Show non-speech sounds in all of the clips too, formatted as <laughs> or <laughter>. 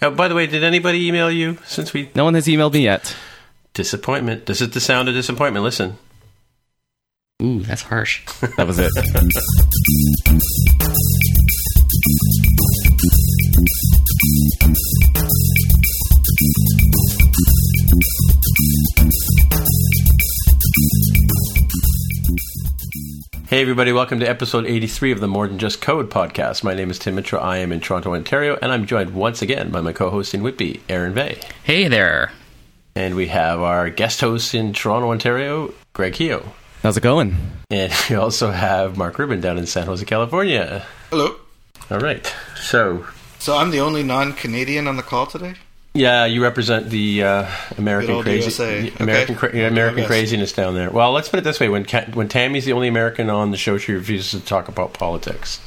Oh, by the way, did anybody email you since we No one has emailed me yet. disappointment? This is the sound of disappointment. Listen. Ooh, that's harsh. That was it. <laughs> Hey, everybody, welcome to episode 83 of the More Than Just Code podcast. My name is Tim Mitra. I am in Toronto, Ontario, and I'm joined once again by my co host in Whitby, Aaron Vegh. Hey there. And we have our guest host in Toronto, Ontario, Greg Heo. How's it going? And we also have Mark Rubin down in San Jose, California. Hello. All right. So, So I'm the only non-Canadian on the call today. Yeah, you represent the uh, American crazy, USA. the American, Okay. cra- American craziness down there. Well, let's put it this way: when Ca- when Tammy's the only American on the show, she refuses to talk about politics.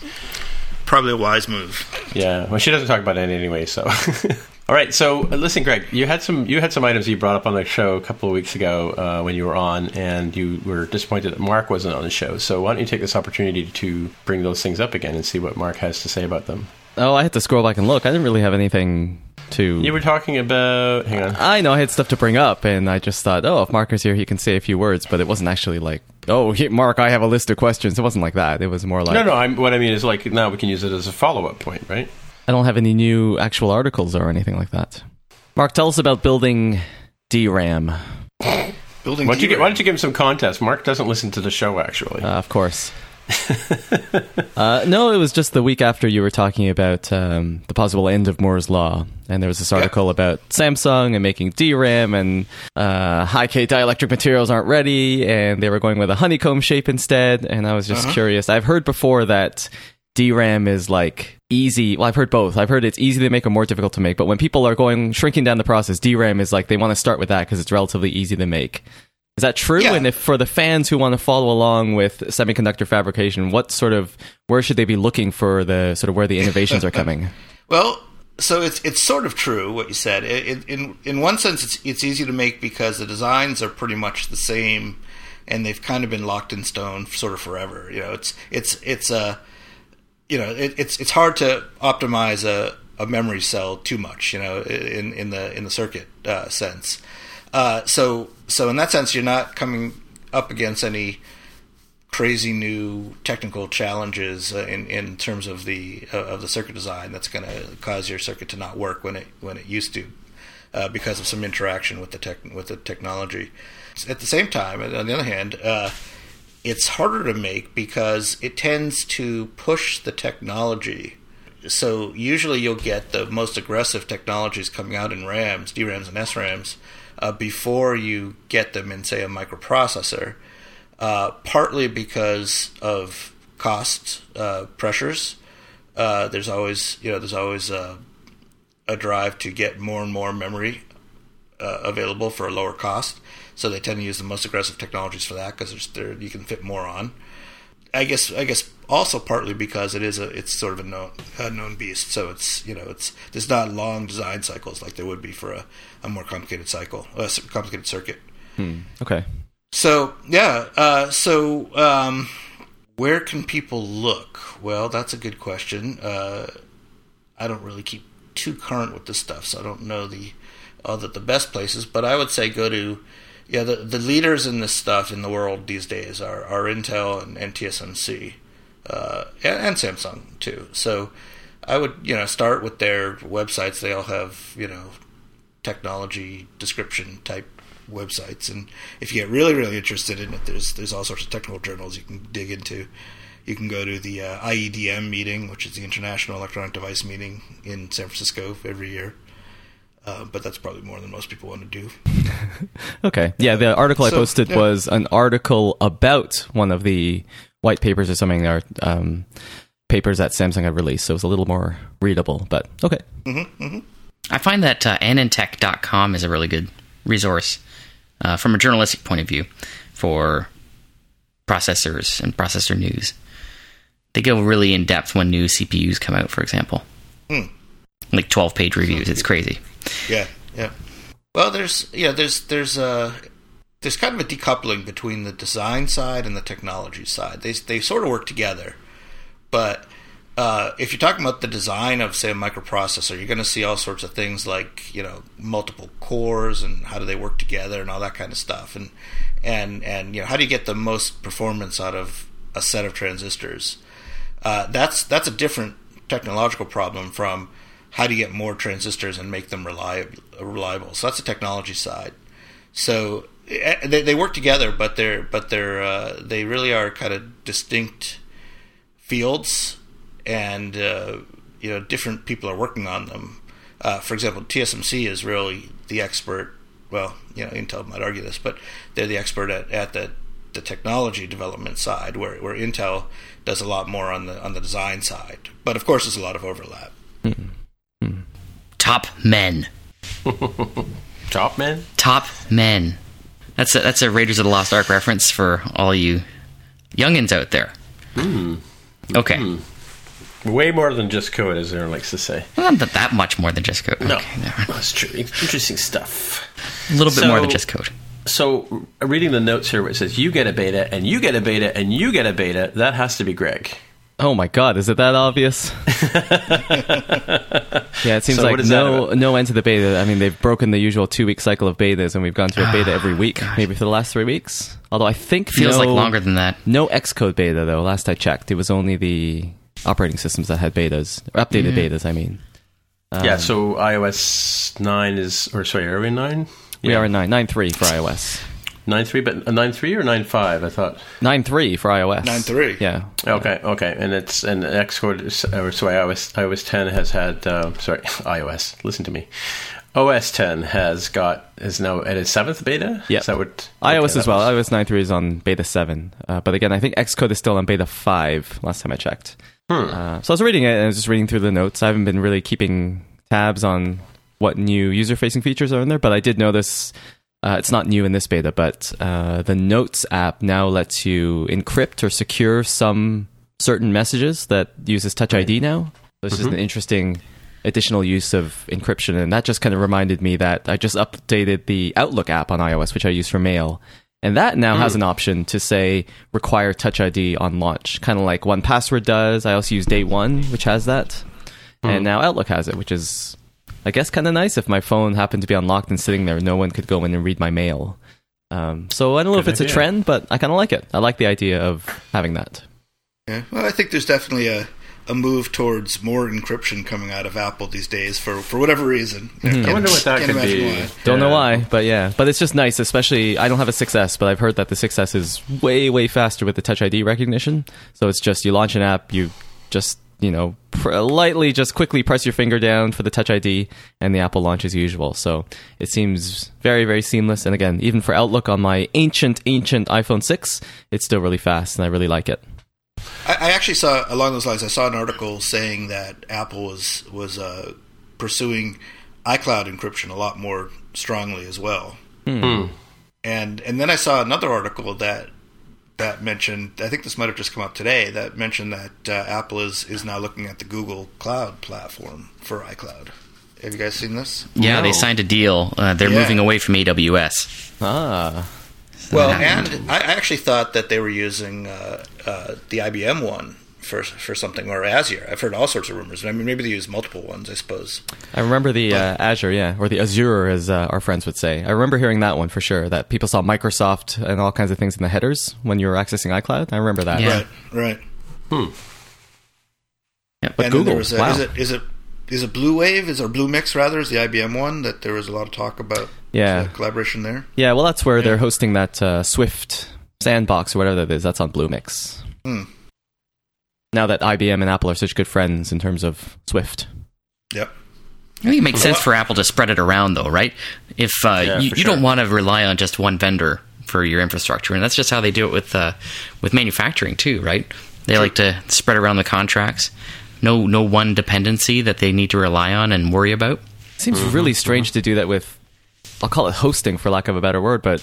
Probably a wise move. Yeah, well, she doesn't talk about it anyway. So, <laughs> all right. So, uh, listen, Greg, you had some you had some items you brought up on the show a couple of weeks ago uh, when you were on, and you were disappointed that Mark wasn't on the show. So, why don't you take this opportunity to bring those things up again and see what Mark has to say about them? Oh, I had to scroll back and look. I didn't really have anything to. You were talking about. Hang on. I know I had stuff to bring up, and I just thought, oh, if Mark is here, he can say a few words. But it wasn't actually like, oh, he, Mark, I have a list of questions. It wasn't like that. It was more like, No, no. I'm, what I mean is like now we can use it as a follow up point, right? I don't have any new actual articles or anything like that. Mark, tell us about building DRAM. Building. Why don't you why don't you give him some context? Mark doesn't listen to the show actually. Uh, of course. <laughs> uh, no, it was just the week after you were talking about um, the possible end of Moore's law, and there was this article about Samsung and making DRAM and uh, high K dielectric materials aren't ready, and they were going with a honeycomb shape instead. And I was just curious. I've heard before that DRAM is like easy. Well, I've heard both. I've heard it's easy to make or more difficult to make. But when people are going shrinking down the process, DRAM is like they want to start with that because it's relatively easy to make. Is that true? Yeah. And if for the fans who want to follow along with semiconductor fabrication, what sort of where should they be looking for the sort of where the innovations are coming? <laughs> Well, so it's it's sort of true what you said. It, in in one sense, it's it's easy to make because the designs are pretty much the same, and they've kind of been locked in stone sort of forever. You know, it's it's it's a you know it, it's it's hard to optimize a, a memory cell too much. You know, in in the in the circuit uh, sense. Uh, so so in that sense, you're not coming up against any crazy new technical challenges uh, in in terms of the uh, of the circuit design that's going to cause your circuit to not work when it when it used to uh, because of some interaction with the tech with the technology. At the same time, on the other hand, uh, it's harder to make because it tends to push the technology. So usually you'll get the most aggressive technologies coming out in RAMs, DRAMs, and SRAMs uh, before you get them in, say, a microprocessor. Uh, partly because of cost uh, pressures. Uh, there's always, you know, there's always a, a drive to get more and more memory uh, available for a lower cost. So they tend to use the most aggressive technologies for that because there you can fit more on. I guess I guess also partly because it is a it's sort of a known a known beast. So it's you know it's there's not long design cycles like there would be for a, a more complicated cycle, a complicated circuit. Okay. So yeah, uh, so um, where can people look? Well, that's a good question. Uh, I don't really keep too current with this stuff, so I don't know the all the, the best places. But I would say go to yeah the the leaders in this stuff in the world these days are are Intel and, and TSMC uh, and, and Samsung too. So I would you know start with their websites. They all have you know technology description type websites and if you get really really interested in it there's there's all sorts of technical journals you can dig into you can go to the uh, IEDM meeting which is the International Electronic Device meeting in San Francisco every year uh, but that's probably more than most people want to do <laughs> Okay. Yeah, the article I posted yeah. was an article about one of the white papers or something or um, papers that Samsung had released, so it was a little more readable. But okay. I find that uh, anandtech.com is a really good resource uh, from a journalistic point of view for processors and processor news. They go really in depth when new CPUs come out, for example. Hmm. Like 12 page reviews. It's crazy. Yeah, yeah. Well, there's yeah, there's there's uh there's kind of a decoupling between the design side and the technology side. They they sort of work together, but uh, if you're talking about the design of, say, a microprocessor, you're going to see all sorts of things like you know multiple cores and how do they work together and all that kind of stuff, and and and you know how do you get the most performance out of a set of transistors? Uh, that's that's a different technological problem from how do you get more transistors and make them reliable. reliable. So that's the technology side. So they, they work together, but they're but they're uh, they really are kind of distinct fields, and uh, you know different people are working on them. Uh, for example, TSMC is really the expert. Well, you know, Intel might argue this, but they're the expert at, at the the technology development side, where where Intel does a lot more on the on the design side. But of course, there's a lot of overlap. Mm-hmm. Top men. <laughs> Top men. Top men. That's a, that's a Raiders of the Lost Ark reference for all you youngins out there. Hmm. Okay. Hmm. Way more than just code, as Aaron likes to say. Well, not that much more than just code. No, Okay, that's true. Interesting stuff. A little bit So- more than just code. So, reading the notes here, where it says you get a beta, and you get a beta, and you get a beta, that has to be Greg. Oh my god, is it that obvious? <laughs> yeah, it seems So like is no no end to the beta. I mean, they've broken the usual two week cycle of betas, and we've gone through a beta every week, maybe for the last three weeks. Although I think Feels no, like longer than that. No Xcode beta though. Last I checked, it was only the operating systems that had betas, or updated betas. I mean, Um, yeah. So iOS nine is, or sorry, are we in nine? we Yeah. are in nine nine three for iOS. Nine three, but uh, nine three or nine five? I thought. Nine three for iOS. Nine three. Yeah. Okay, okay, and it's and Xcode. is- Or sorry, iOS iOS ten has had. Uh, sorry, <laughs> iOS. Listen to me. OS ten has got is now at its seventh beta. Yeah. Is that what? iOS as well. was- iOS 9.3 is on beta 7. Uh, but again, I think Xcode is still on beta 5 last time I checked. Uh, so I was reading it and I was just reading through the notes. I haven't been really keeping tabs on what new user facing features are in there, but I did notice uh, it's not new in this beta, but uh, the Notes app now lets you encrypt or secure some certain messages that uses Touch ID now. So it's just an interesting additional use of encryption, and that just kind of reminded me that I just updated the Outlook app on iOS, which I use for mail. And that now has an option to say require Touch ID on launch, kind of like 1Password does. I also use Day One, which has that, and now Outlook has it, which is, I guess, kind of nice. If my phone happened to be unlocked and sitting there, no one could go in and read my mail. Um, so I don't know Good if it's a trend, but I kind of like it. I like the idea of having that. Yeah. Well, I think there's definitely a, a move towards more encryption coming out of Apple these days for, for whatever reason. Mm-hmm. I wonder what that could be. why. Don't know why, but yeah. But it's just nice, especially I don't have a 6S, but I've heard that the 6S is way, way faster with the Touch ID recognition. So it's just you launch an app, you just, you know, pr- lightly, just quickly press your finger down for the Touch ID, and the app will launch as usual. So it seems very, very seamless. And again, even for Outlook on my ancient, ancient iPhone 6, it's still really fast, and I really like it. I, I actually saw along those lines. I saw an article saying that Apple was was uh, pursuing iCloud encryption a lot more strongly as well. Hmm. And and then I saw another article that that mentioned. I think this might have just come out today. That mentioned that uh, Apple is is now looking at the Google Cloud platform for iCloud. Have you guys seen this? Yeah, No. they signed a deal. Uh, they're Yeah. moving away from AWS. Ah. Well, and I I actually thought that they were using uh, uh, the IBM one for for something or Azure. I've heard all sorts of rumors. I mean, maybe they use multiple ones. I suppose. I remember the uh, Azure, yeah, or the Azure, as uh, our friends would say. I remember hearing that one for sure. That people saw Microsoft and all kinds of things in the headers when you were accessing iCloud. I remember that. Yeah. Right, right. Yeah, But and Google, was a, wow. is it is it is it Blue Wave? Is or Bluemix rather? Is the IBM one that there was a lot of talk about? Yeah. uh, collaboration there. Yeah, well, that's where they're hosting that uh, Swift sandbox or whatever that is. That's on Bluemix. Hmm. Now that IBM and Apple are such good friends in terms of Swift. Yep. I think it makes sense for Apple to spread it around, though, right? If uh, Yeah, you, you sure. don't want to rely on just one vendor for your infrastructure, and that's just how they do it with uh, with manufacturing too, right? They like to spread around the contracts. No, no one dependency that they need to rely on and worry about. It seems really strange to do that with, I'll call it hosting for lack of a better word, but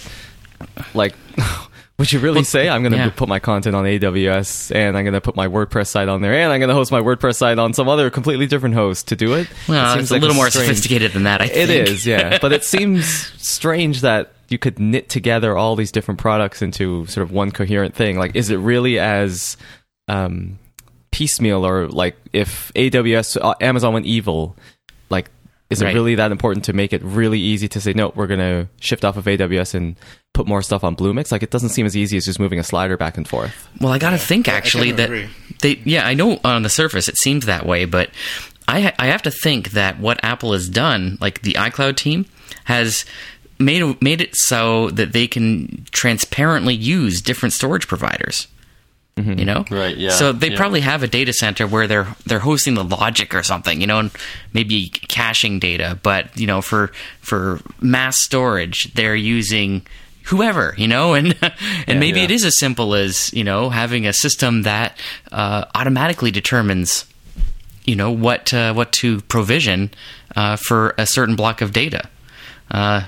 like, <laughs> would you really say I'm going to yeah. put my content on AWS and I'm going to put my WordPress site on there and I'm going to host my WordPress site on some other completely different host to do it? Well, it it's seems a like little more strange- sophisticated than that. I It think is, yeah. <laughs> But it seems strange that you could knit together all these different products into sort of one coherent thing. Like, is it really as um, piecemeal or like if AWS uh, Amazon went evil, like is it really that important to make it really easy to say no? We're going to shift off of AWS and put more stuff on Bluemix. Like it doesn't seem as easy as just moving a slider back and forth. Well, I got to think actually tend that agree. they. Yeah, I know on the surface it seems that way, but I ha- I have to think that what Apple has done, like the iCloud team, has made made it so that they can transparently use different storage providers. You know, Right, yeah, So they yeah. probably have a data center where they're they're hosting the logic or something, you know, and maybe caching data. But you know, for for mass storage, they're using whoever, you know, <laughs> and and maybe yeah. it is as simple as you know having a system that uh, automatically determines you know what uh, what to provision uh, for a certain block of data, uh,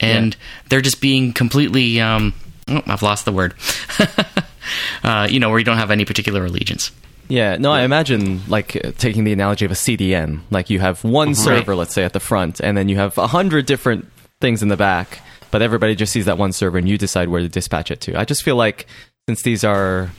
and they're just being completely. Um, oh, I've lost the word. <laughs> <laughs> uh, you know, where you don't have any particular allegiance. Yeah, no, I imagine like uh, taking the analogy of a CDN. Like you have one server, let's say, at the front, and then you have a hundred different things in the back, but everybody just sees that one server, and you decide where to dispatch it to. I just feel like since these are,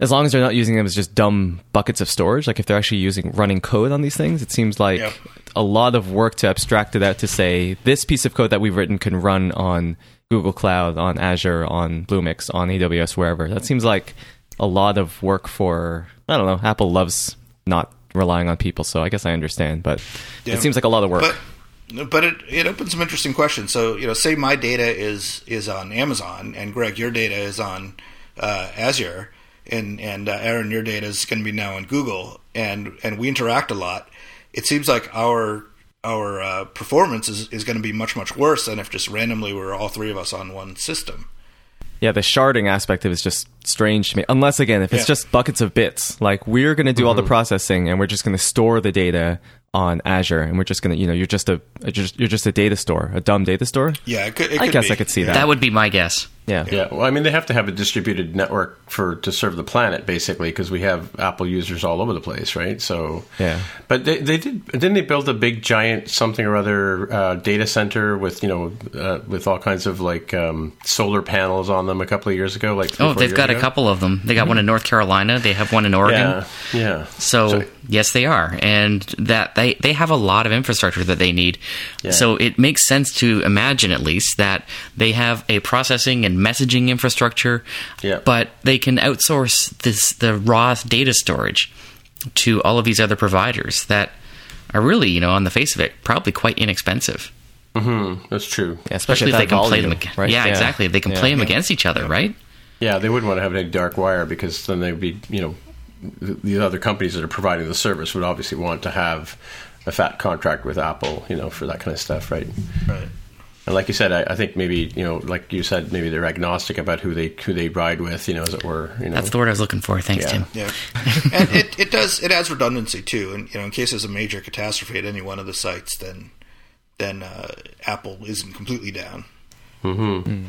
as long as they're not using them as just dumb buckets of storage, like if they're actually using running code on these things, it seems like Yep. a lot of work to abstract it out to say this piece of code that we've written can run on Google Cloud, on Azure, on Bluemix, on AWS, wherever. That seems like a lot of work for I don't know. Apple loves not relying on people, so I guess I understand, but Yeah. it seems like a lot of work. But but it, it opens some interesting questions. So you know, say my data is is on Amazon, and Greg, your data is on uh, Azure, and and uh, Aaron, your data is going to be now on Google, and and we interact a lot. It seems like our our uh, performance is, is going to be much much worse than if just randomly we're all three of us on one system. yeah, the sharding aspect of it is just strange to me. Unless again, if it's Yeah. just buckets of bits, like we're going to do all the processing and we're just going to store the data on Azure, and we're just going to, you know, you're just a you're just, you're just a data store, a dumb data store. Yeah, it could, it I could guess be. I could see that. That would be my guess. Yeah, Yeah, well, I mean, they have to have a distributed network for to serve the planet, basically, because we have Apple users all over the place, right? So, Yeah. But they, they did didn't they build a big giant something or other uh, data center with you know uh, with all kinds of like um, solar panels on them a couple of years ago? Like three, Oh, they've got a couple of them. They got one in North Carolina. They have one in Oregon. Yeah, yeah. So So- yes, they are, and that they they have a lot of infrastructure that they need. Yeah. So it makes sense to imagine at least that they have a processing and messaging infrastructure. Yeah. But they can outsource this the raw data storage to all of these other providers that are really, you know, on the face of it, probably quite inexpensive. Mm-hmm, that's true. Yeah, Especially if at they that can play them. ag- right? Yeah, exactly. They can Yeah. play them against each other, right? Yeah, they wouldn't want to have any dark wire because then they'd be, you know, th- the other companies that are providing the service would obviously want to have a fat contract with Apple, you know, for that kind of stuff, right? Right. And like you said, I, I think maybe, you know, like you said, maybe they're agnostic about who they who they ride with, you know, as it were. You know, That's the word I was looking for. Thanks, Yeah. Tim. Yeah, <laughs> and it, it does it adds redundancy too. And you know, in case there's a major catastrophe at any one of the sites, then then uh, Apple isn't completely down. Hmm.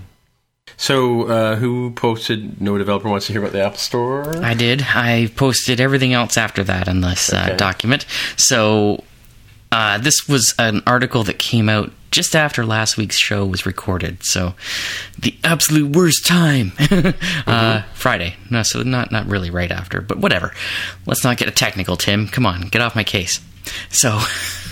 So, uh, who posted no developer wants to hear about the Apple Store? I did. I posted everything else after that in this uh, document. So uh, this was an article that came out just after last week's show was recorded. So the absolute worst time, <laughs> uh, Friday. No, so not not really right after, but whatever. Let's not get a technical, Tim. Come on, get off my case. So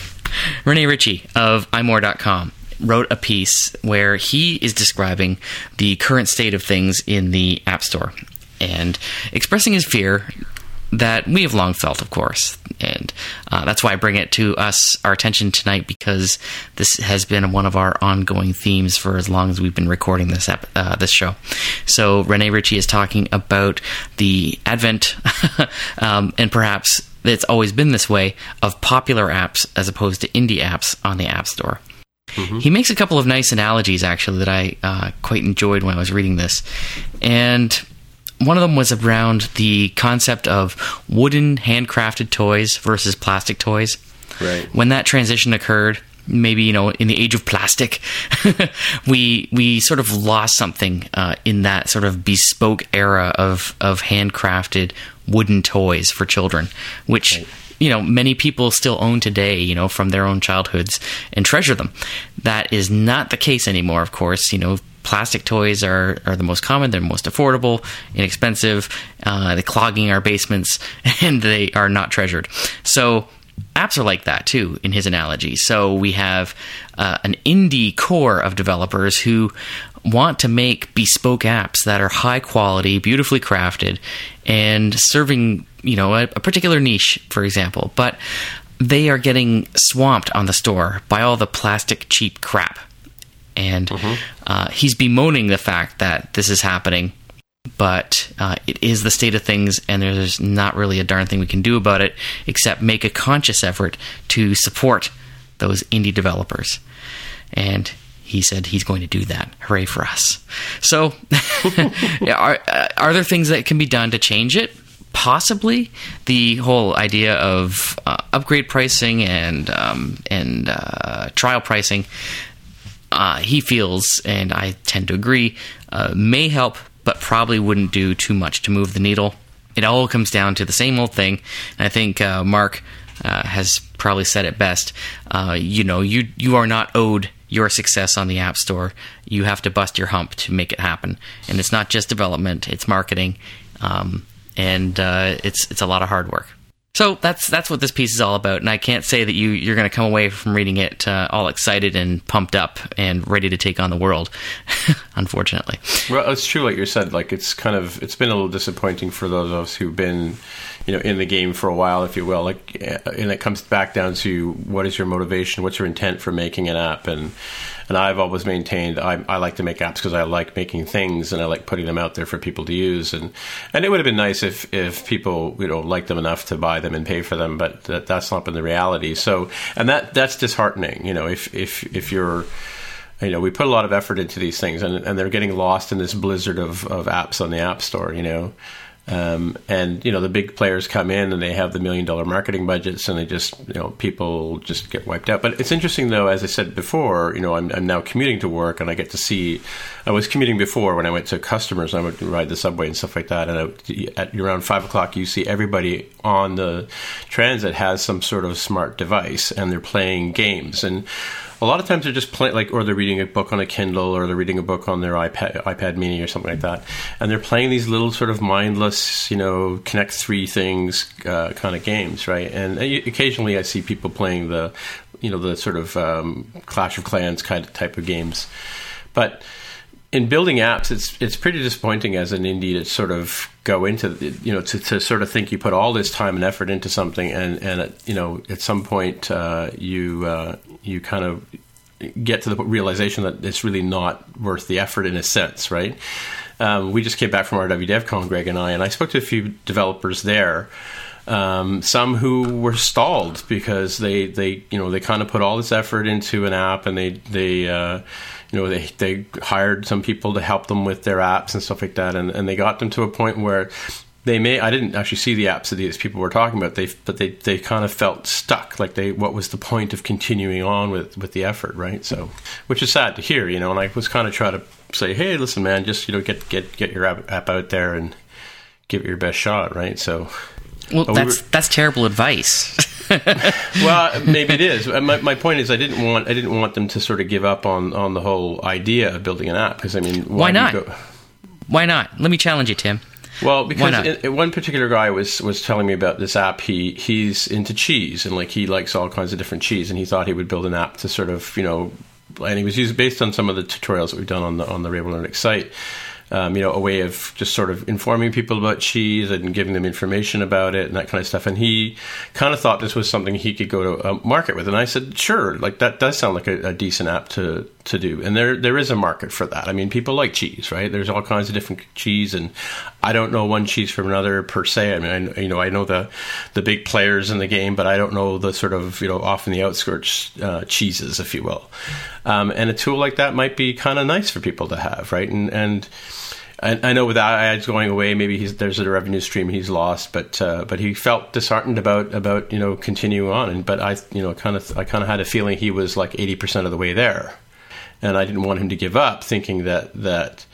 <laughs> Rene Ritchie of imore.com wrote a piece where he is describing the current state of things in the App Store and expressing his fear that we have long felt, of course. And uh, that's why I bring it to us, our attention tonight, because this has been one of our ongoing themes for as long as we've been recording this ep- uh, this show. So Rene Ritchie is talking about the advent, <laughs> um, and perhaps it's always been this way, of popular apps as opposed to indie apps on the App Store. He makes a couple of nice analogies, actually, that I uh, quite enjoyed when I was reading this. And one of them was around the concept of wooden handcrafted toys versus plastic toys. Right. When that transition occurred, maybe you know, in the age of plastic, <laughs> we we sort of lost something uh, in that sort of bespoke era of of handcrafted wooden toys for children, which you know many people still own today you know from their own childhoods and treasure them. That is not the case anymore of course. You know plastic toys are, are the most common they're most affordable inexpensive uh, they're clogging our basements <laughs> and they are not treasured. So apps are like that too in his analogy. So we have uh, an indie core of developers who want to make bespoke apps that are high quality beautifully crafted and serving you know a, a particular niche for example but they are getting swamped on the store by all the plastic cheap crap and uh, he's bemoaning the fact that this is happening but uh, it is the state of things, and there's not really a darn thing we can do about it except make a conscious effort to support those indie developers. And he said he's going to do that. Hooray for us! So, <laughs> are uh, are there things that can be done to change it? Possibly the whole idea of uh, upgrade pricing and um, and uh, trial pricing. Uh, he feels, and I tend to agree, uh, may help, but probably wouldn't do too much to move the needle. It all comes down to the same old thing. And I think uh, Mark uh, has probably said it best. You know, you you are not owed your success on the App Store. You have to bust your hump to make it happen. And it's not just development; it's marketing, um, and uh, it's it's a lot of hard work. So that's that's what this piece is all about, and I can't say that you you're going to come away from reading it uh, all excited and pumped up and ready to take on the world. <laughs> unfortunately, Well, it's true, like you said. Like it's kind of it's been a little disappointing for those of us who've been, you know, in the game for a while, if you will. Like, and it comes back down to what is your motivation, what's your intent for making an app, and and I've always maintained I, I like to make apps because I like making things and I like putting them out there for people to use, and and it would have been nice if if people you know liked them enough to buy them and pay for them, but that, that's not been the reality. So, and that that's disheartening. You know, if if if you're you know, we put a lot of effort into these things, and, and they're getting lost in this blizzard of, of apps on the App Store. You know, um, and you know the big players come in and they have the million dollar marketing budgets, and they just you know people just get wiped out. But it's interesting though, as I said before, you know, I'm, I'm now commuting to work, and I get to see. I was commuting before when I went to customers. I would ride the subway and stuff like that, and I, at around five o'clock, you see everybody on the transit has some sort of smart device, and they're playing games and a lot of times they're just playing like or they're reading a book on a kindle or they're reading a book on their ipad ipad mini or something like that. And they're playing these little sort of mindless you know connect three things uh, kind of games right? And occasionally i see people playing the you know the sort of um, clash of clans kind of type of games. But in building apps, it's it's pretty disappointing as an indie to sort of go into you know to, to sort of think you put all this time and effort into something and and at, you know at some point uh, you uh, you kind of get to the realization that it's really not worth the effort in a sense, right? Um, we just came back from RWDevCon, Greg and I, and I spoke to a few developers there. Um, some who were stalled because they, they you know they kind of put all this effort into an app and they they uh, you know they they hired some people to help them with their apps and stuff like that and, and they got them to a point where they may I didn't actually see the apps that these people were talking about they but they they kind of felt stuck like they what was the point of continuing on with with the effort right so which is sad to hear you know and I was kind of trying to say hey listen man just you know get get get your app, app out there and give it your best shot right so well that's we were, that's terrible advice <laughs> well, <laughs> maybe it is. My, my point is, I didn't want I didn't want them to sort of give up on, on the whole idea of building an app because I mean, why, why not? Why not? Let me challenge you, Tim. Well, because it, it, one particular guy was was telling me about this app. He he's into cheese and like he likes all kinds of different cheese, and he thought he would build an app to sort of you know, and he was used based on some of the tutorials that we've done on the on the Ray Wenderlich site um, you know, a way of just sort of informing people about cheese and giving them information about it and that kind of stuff. And he kind of thought this was something he could go to a market with. And I said, sure, like that does sound like a, a decent app to to do. And there there is a market for that. I mean, people like cheese, right? There's all kinds of different cheese, and I don't know one cheese from another per se. I mean, I, you know, I know the the big players in the game, but I don't know the sort of you know off in the outskirts uh, cheeses, if you will. Um, and a tool like that might be kind of nice for people to have, right? And and I, know without ads going away, maybe there's a revenue stream he's lost, but uh, but he felt disheartened about about you know continuing on. And but I you know kind of I kind of had a feeling he was like eighty percent of the way there, and I didn't want him to give up, thinking that that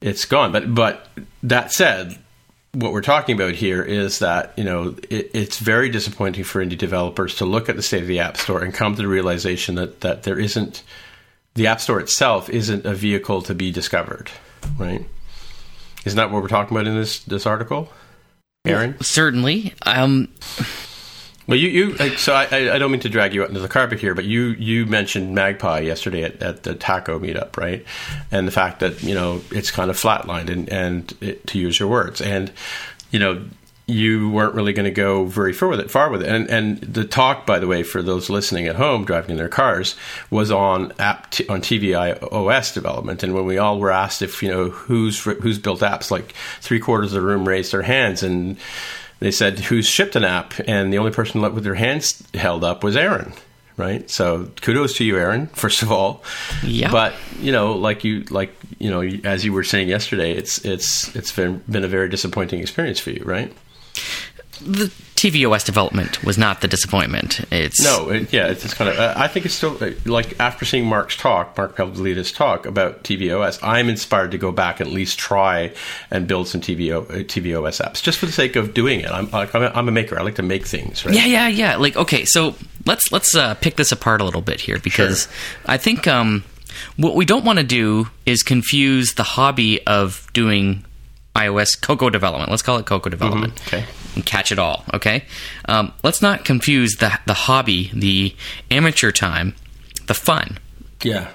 it's gone. But but that said, what we're talking about here is that you know it, it's very disappointing for indie developers to look at the state of the app store and come to the realization that that there isn't the app store itself isn't a vehicle to be discovered, right? Isn't that what we're talking about in this this article, Aaron? Certainly. Um, well, you, you so I, I don't mean to drag you out into the carpet here, but you, you mentioned Magpie yesterday at, at the Taco meetup, right? And the fact that you know it's kind of flatlined, and and it, to use your words, and you know you weren't really going to go very far with it. Far with it, and and the talk, by the way, for those listening at home driving in their cars, was on app t- on tvOS development. And when we all were asked if you know who's who's built apps, like three quarters of the room raised their hands, and they said who's shipped an app, and the only person with their hands held up was Aaron. Right, so kudos to you, Aaron. <laughs> First of all, yeah. But you know, like you, like you know, as you were saying yesterday, it's it's it's been been a very disappointing experience for you, right? the tvOS development was not the disappointment. It's no, it, yeah, it's kind of. Uh, I think it's still uh, like after seeing Mark's talk, Mark Pavlidis talk about tvOS, I'm inspired to go back and at least try and build some TVO, uh, tvOS apps just for the sake of doing it. I'm like I'm a, I'm a maker. I like to make things. Right? Yeah, yeah, yeah. Like okay, so let's let's uh, pick this apart a little bit here because sure. I think um, what we don't want to do is confuse the hobby of doing iOS Cocoa development. Let's call it Cocoa development. Mm-hmm. Okay. And catch it all. Okay. Um, let's not confuse the the hobby, the amateur time, the fun. Yeah.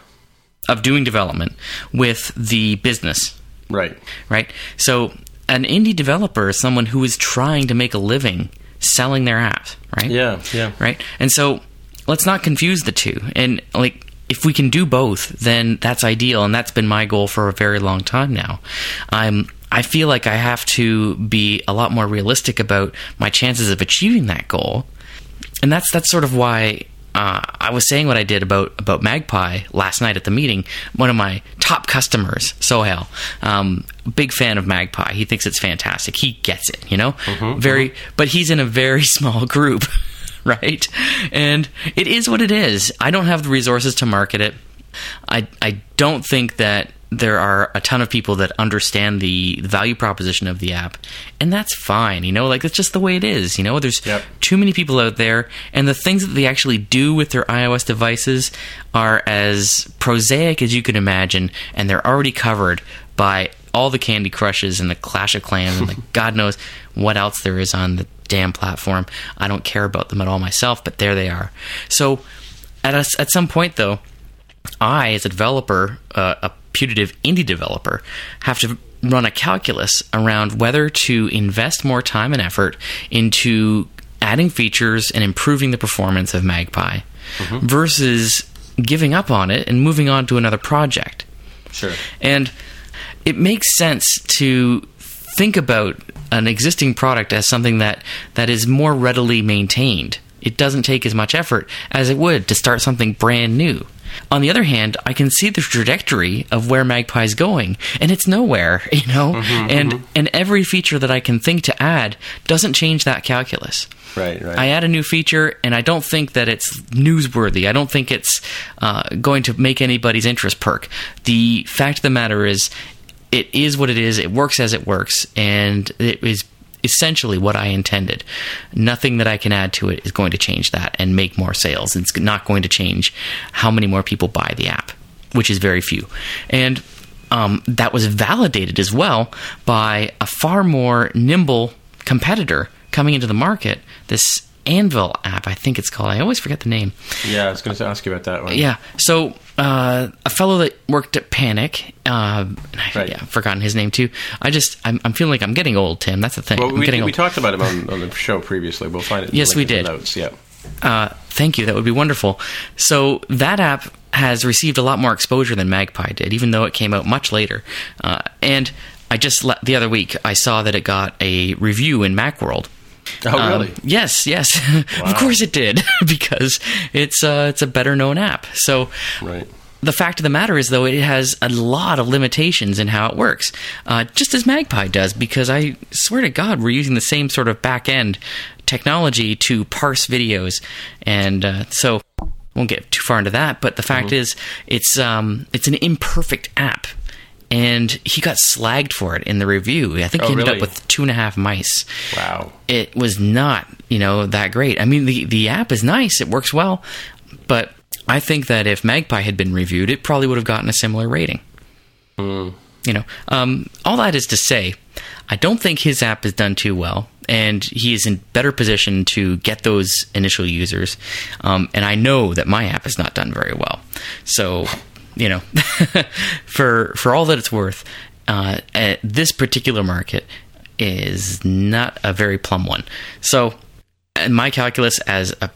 Of doing development with the business. Right. Right. So an indie developer is someone who is trying to make a living selling their app. Right. Yeah. Yeah. Right. And so let's not confuse the two. And like if we can do both, then that's ideal, and that's been my goal for a very long time now. I'm I feel like I have to be a lot more realistic about my chances of achieving that goal, and that's that's sort of why uh, I was saying what I did about about Magpie last night at the meeting. One of my top customers, Sohail, um, big fan of Magpie. He thinks it's fantastic. He gets it, you know. Mm-hmm, very, mm-hmm. but he's in a very <laughs> small group, <laughs> right? And it is what it is. I don't have the resources to market it. I I don't think that there are a ton of people that understand the, value proposition of the app, and that's fine. You know, like that's just the way it is. You know, there's yep. too many people out there, and the things that they actually do with their iOS devices are as prosaic as you could imagine, and they're already covered by all the Candy Crushes and the Clash of Clans and the <laughs> God knows what else there is on the damn platform. I don't care about them at all myself, but there they are. So, at a, at some point though, I, as a developer, uh, a putative indie developer have to run a calculus around whether to invest more time and effort into adding features and improving the performance of Magpie mm-hmm. versus giving up on it and moving on to another project. Sure. And it makes sense to think about an existing product as something that, that is more readily maintained. It doesn't take as much effort as it would to start something brand new. On the other hand, I can see the trajectory of where Magpie's going, and it's nowhere, <laughs> you know. Mm-hmm, and mm-hmm. and every feature that I can think to add doesn't change that calculus. Right, right. I add a new feature, and I don't think that it's newsworthy. I don't think it's uh, going to make anybody's interest perk. The fact of the matter is, it is what it is. It works as it works, and it is essentially what I intended. Nothing that I can add to it is going to change that and make more sales. It's not going to change how many more people buy the app, which is very few. And um, that was validated as well by a far more nimble competitor coming into the market. This Anvil app, I think it's called. I always forget the name. Yeah, I was going to ask you about that one. Yeah. So uh, a fellow that worked at Panic, uh, right. yeah, I've forgotten his name too. I just, I'm, I'm, feeling like I'm getting old, Tim. That's the thing. Well, we, we talked about him on, on, the show previously. We'll find it. yes, we did. Notes. Yeah. Uh, thank you. That would be wonderful. So that app has received a lot more exposure than Magpie did, even though it came out much later. Uh, and I just the other week I saw that it got a review in MacWorld Oh, um, really? Yes, yes. <laughs> Wow. of course it did <laughs> because it's uh, it's a better known app. So, right. The fact of the matter is, though, it has a lot of limitations in how it works, uh, just as Magpie does. Because I swear to God, we're using the same sort of back end technology to parse videos, and uh, so won't get too far into that. But the fact mm-hmm. is, it's um, it's an imperfect app and he got slagged for it in the review. I think Oh, he ended really? up with two and a half mice. Wow. It was not, you know, that great. I mean, the the app is nice; it works well, but I think that if Magpie had been reviewed, it probably would have gotten a similar rating. You know, um, all that is to say, I don't think his app is done too well, and he is in better position to get those initial users. Um, and I know that my app is not done very well. So, you know, <laughs> for for all that it's worth, uh, this particular market is not a very plum one. So, in my calculus as a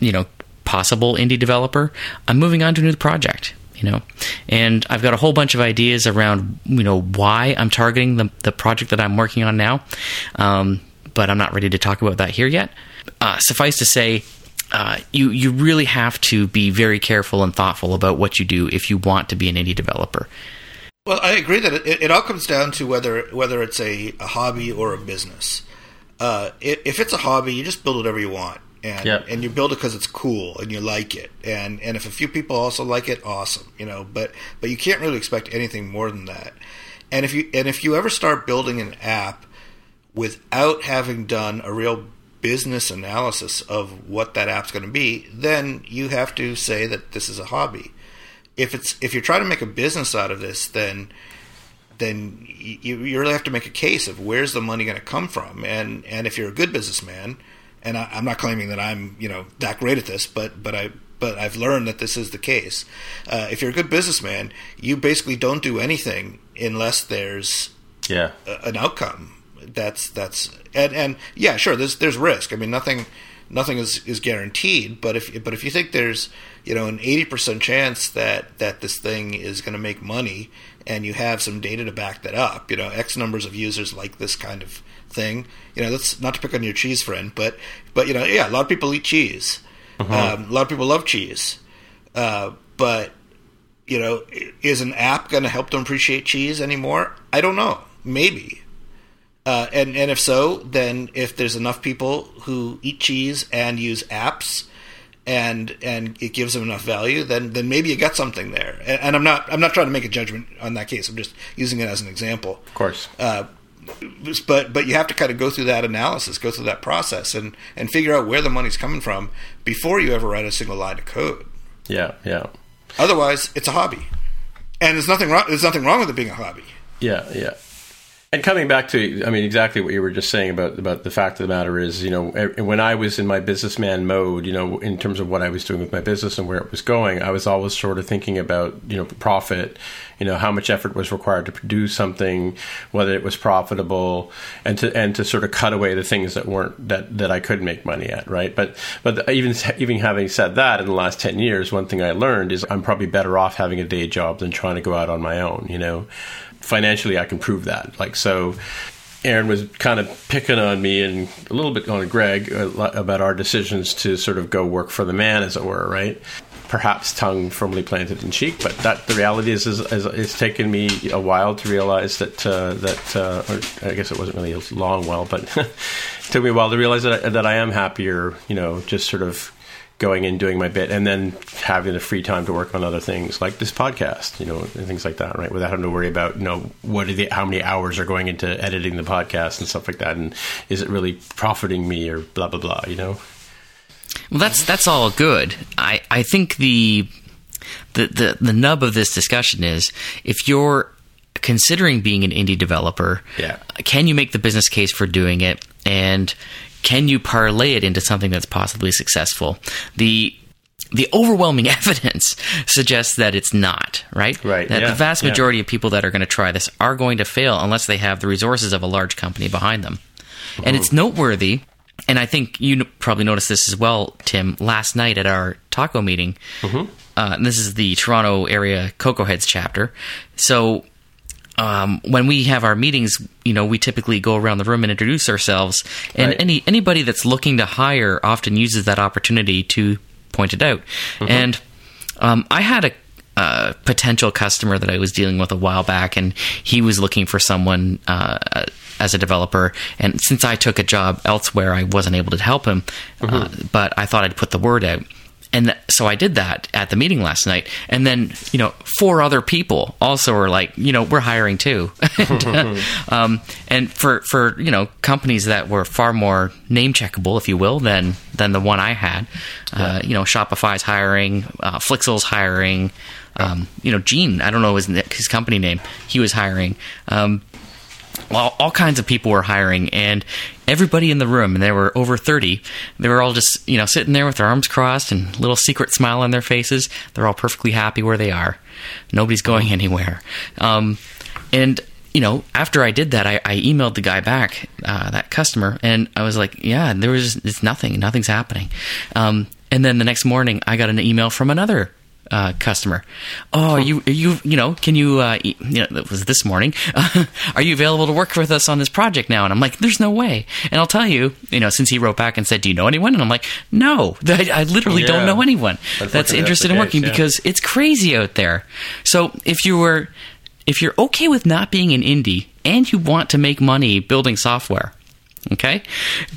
you know possible indie developer, I'm moving on to a new project. You know, and I've got a whole bunch of ideas around you know why I'm targeting the the project that I'm working on now, um, but I'm not ready to talk about that here yet. Uh, suffice to say. Uh, you you really have to be very careful and thoughtful about what you do if you want to be an indie developer. Well, I agree that it, it all comes down to whether whether it's a, a hobby or a business. Uh, i if it's a hobby, you just build whatever you want, and Yep. and you build it because it's cool and you like it, and and if a few people also like it, awesome, you know. But but you can't really expect anything more than that. And if you and if you ever start building an app without having done a real business analysis of what that app's going to be, then you have to say that this is a hobby. If it's if you're trying to make a business out of this, then then you, you really have to make a case of where's the money going to come from, and and if you're a good businessman, and I, I'm not claiming that I'm you know that great at this, but but I but I've learned that this is the case. Uh, if you're a good businessman, you basically don't do anything unless there's Yeah. a- an outcome. That's that's and and yeah, sure. There's there's risk. I mean, nothing nothing is is guaranteed. But if but if you think there's you know an eighty percent chance that that this thing is going to make money, and you have some data to back that up, you know, X numbers of users like this kind of thing. You know, that's not to pick on your cheese friend, but but you know, yeah, a lot of people eat cheese. Um, a lot of people love cheese, uh, but you know, is an app going to help them appreciate cheese anymore? I don't know. Maybe. Uh, and and if so, then if there's enough people who eat cheese and use apps, and and it gives them enough value, then then maybe you got something there. And, and I'm not I'm not trying to make a judgment on that case. I'm just using it as an example. Of course. Uh, but but you have to kind of go through that analysis, go through that process, and and figure out where the money's coming from before you ever write a single line of code. Yeah. Yeah. Otherwise, it's a hobby, and there's nothing wrong. There's nothing wrong with it being a hobby. Yeah, yeah. And coming back to, I mean, exactly what you were just saying about about the fact of the matter is, you know, when I was in my businessman mode, you know, in terms of what I was doing with my business and where it was going, I was always sort of thinking about, you know, profit, you know, how much effort was required to produce something, whether it was profitable, and to and to sort of cut away the things that weren't that that I could make money at, right? But but even even having said that, in the last ten years, one thing I learned is I'm probably better off having a day job than trying to go out on my own, you know financially I can prove that. Like so Aaron was kind of picking on me and a little bit on Greg about our decisions to sort of go work for the man, as it were, right? Perhaps tongue firmly planted in cheek, but that the reality is, is, is it's taken me a while to realize that uh, that uh, or I guess it wasn't really a long while, but <laughs> it took me a while to realize that I, that I am happier, you know, just sort of going and doing my bit and then having the free time to work on other things like this podcast you know and things like that right without having to worry about you know what are the how many hours are going into editing the podcast and stuff like that and is it really profiting me or blah blah blah you know Well, that's that's all good. I, I think the, the the the nub of this discussion is if you're considering being an indie developer, Yeah. can you make the business case for doing it, and can you parlay it into something that's possibly successful? The the overwhelming <laughs> evidence suggests that it's not right. Right, That yeah, the vast yeah. majority of people that are going to try this are going to fail unless they have the resources of a large company behind them. And it's noteworthy, and I think you probably noticed this as well, Tim, last night at our taco meeting. Uh, and this is the Toronto area Cocoa Heads chapter. So um, when we have our meetings, you know, we typically go around the room and introduce ourselves. And Right. any anybody that's looking to hire often uses that opportunity to point it out. And um, I had a uh, potential customer that I was dealing with a while back, and he was looking for someone uh, as a developer. And since I took a job elsewhere, I wasn't able to help him. Uh, but I thought I'd put the word out. And th- so I did that at the meeting last night, and then you know four other people also were like, you know, we're hiring too, <laughs> and, uh, <laughs> um, and for for you know companies that were far more name checkable, if you will, than than the one I had. Uh, you know, Shopify's hiring, uh, Flixel's hiring. Um, you know, Gene, I don't know his, his company name. He was hiring. Um, well, all kinds of people were hiring, and everybody in the room, and there were over 30, they were all just, you know, sitting there with their arms crossed and a little secret smile on their faces. They're all perfectly happy where they are. Nobody's going anywhere. Um, and, you know, after I did that, I, I emailed the guy back, uh, that customer, and I was like, yeah, there was, it's nothing, nothing's happening. Um, and then the next morning, I got an email from another uh, customer. Oh, you you you know, can you? Uh, you know, it was this morning. <laughs> are you available to work with us on this project now? And I'm like, there's no way. And I'll tell you, you know, since he wrote back and said, do you know anyone? And I'm like, no, <laughs> I, I literally Yeah. don't know anyone that's Unfortunately, interested that's in working case, yeah. because it's crazy out there. So if you were, if you're okay with not being an indie and you want to make money building software, okay,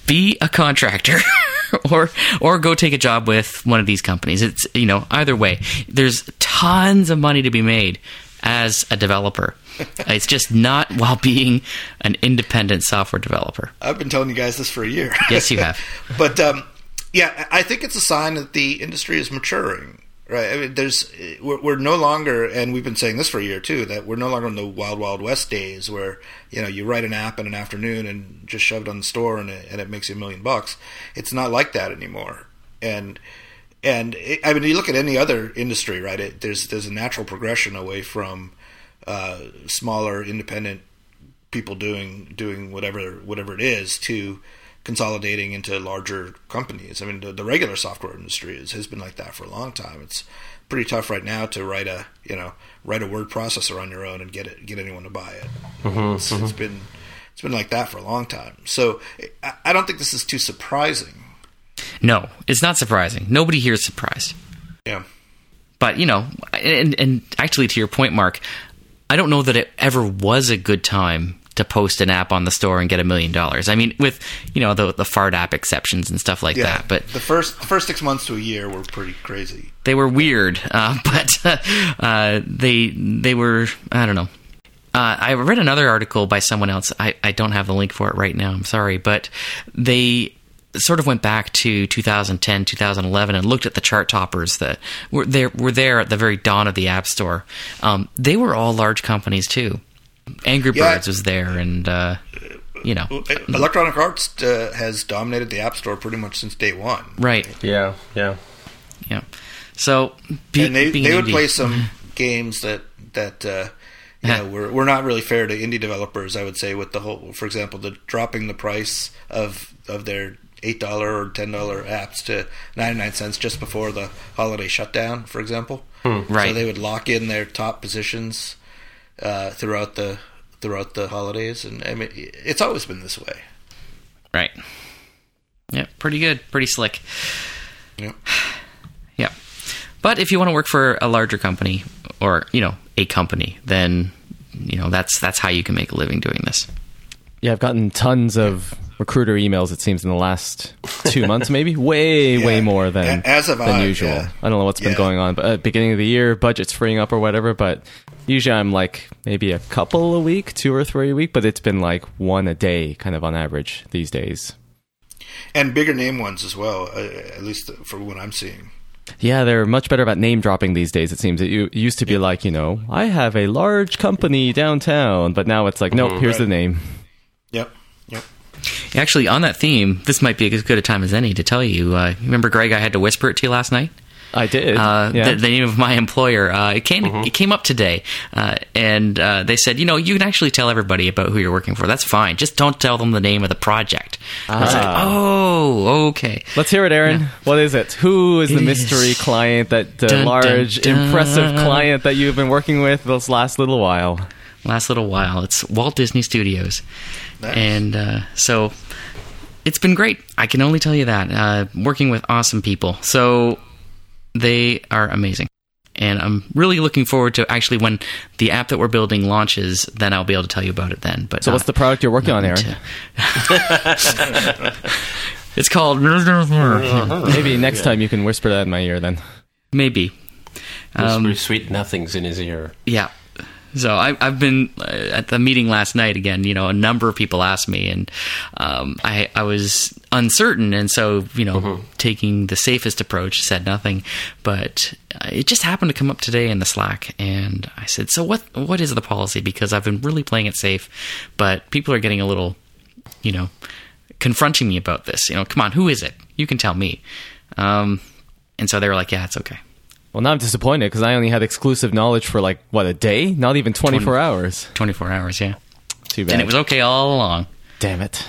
be a contractor. <laughs> <laughs> or or go take a job with one of these companies. It's you know either way. There's tons of money to be made as a developer. <laughs> it's just not while being an independent software developer. I've been telling you guys this for a year. Yes, you have. <laughs> but um, yeah, I think it's a sign that the industry is maturing. Right? I mean, there's we're, we're no longer, and we've been saying this for a year too, that we're no longer in the wild wild west days where you know you write an app in an afternoon and just shove it on the store and it, and it makes you a million bucks. It's not like that anymore. And and it, I mean, you look at any other industry, right? It, there's there's a natural progression away from uh, smaller independent people doing doing whatever whatever it is to consolidating into larger companies. I mean, the, the regular software industry is, has been like that for a long time. It's pretty tough right now to write a you know write a word processor on your own and get it get anyone to buy it. Mm-hmm, it's, it's mm-hmm. been it's been like that for a long time. So I, I don't think this is too surprising. No, it's not surprising. Nobody here is surprised. Yeah. But you know, and and actually to your point, Mark, I don't know that it ever was a good time to post an app on the store and get a million dollars. I mean, with you know the the fart app exceptions and stuff like Yeah, that, but the first the first six months to a year were pretty crazy. they were weird. Uh, <laughs> but uh, they they were I don't know. Uh, I read another article by someone else. I, I don't have the link for it right now. I'm sorry, but they sort of went back to 2010, 2011, and looked at the chart toppers that were there were there at the very dawn of the App Store. Um, they were all large companies too. Angry Yeah. Birds was there, and uh, you know, Electronic Arts uh, has dominated the App Store pretty much since day one. right? Yeah, yeah. Yeah. So, be, and they being they would indie- play some <laughs> games that that uh, you Yeah. know were were not really fair to indie developers. I would say with the whole, for example, the dropping the price of of their eight dollar or ten dollar apps to ninety nine cents just before the holiday shutdown, for example. So Right. they would lock in their top positions uh, throughout the throughout the holidays, and I mean it's always been this way. Right. Yeah, pretty good, pretty slick. Yeah. <sighs> Yeah. But if you want to work for a larger company or, you know, a company, then you know, that's that's how you can make a living doing this. Yeah, I've gotten tons of recruiter emails. It seems in the last two months, <laughs> maybe way, way more than as have than I, usual. yeah. I don't know what's been going on, but at beginning of the year, budget's freeing up or whatever. But usually, I'm like maybe a couple a week, two or three a week. But it's been like one a day, kind of on average these days. And bigger name ones as well, uh, at least for what I'm seeing. Yeah, they're much better about name dropping these days. It seems it u- used to be like you know, I have a large company downtown, but now it's like, nope, here's the name. Yep. Yep. Actually, on that theme, this might be as good a time as any to tell you. Uh, remember, Greg, I had to whisper it to you last night. I did. Uh, yeah. the, the name of my employer. Uh, it came. It came up today, uh, and uh, they said, you know, you can actually tell everybody about who you're working for. That's fine. Just don't tell them the name of the project. I was like, Ah. oh, okay. Let's hear it, Aaron. What is it? Who is the mystery is- client that the Dun, dun, large, dun. impressive client that you've been working with this last little while? last little while. It's Walt Disney Studios, Nice. and uh, so it's been great. I can only tell you that. Uh, working with awesome people, so they are amazing, and I'm really looking forward to actually when the app that we're building launches. Then I'll be able to tell you about it then. But So, what's the product you're working on, Aaron? <laughs> It's called <laughs> Maybe next time you can whisper that in my ear then. maybe. Um, Whisper sweet nothings in his ear. Yeah. So I, I've been uh, at the meeting last night again. You know, a number of people asked me, and um, I I was uncertain, and so you know, taking the safest approach, said nothing. But it just happened to come up today in the Slack, and I said, "So what? What is the policy?" Because I've been really playing it safe, but people are getting a little, you know, confronting me about this. You know, come on, who is it? You can tell me. Um, and so they were like, "Yeah, it's okay." Well, now I'm disappointed because I only had exclusive knowledge for like what a day, not even 24 Twenty- hours. Twenty four hours, yeah, Too bad. and it was okay all along. Damn it.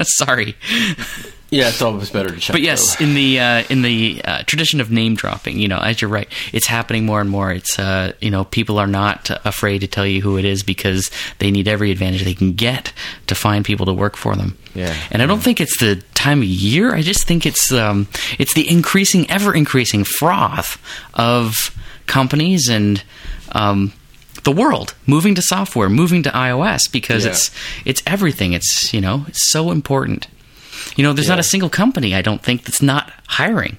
<laughs> Sorry. Yeah, it's always better to check. but yes, though. in the uh, in the uh, tradition of name dropping, you know, as you're right, it's happening more and more. It's uh, you know, people are not afraid to tell you who it is because they need every advantage they can get to find people to work for them. Yeah. and I don't think it's the time of year. I just think it's um, it's the increasing, ever increasing froth of companies and. Um, the world moving to software, moving to iOS because Yeah. it's it's everything. It's you know it's so important. You know, there's not a single company I don't think that's not hiring.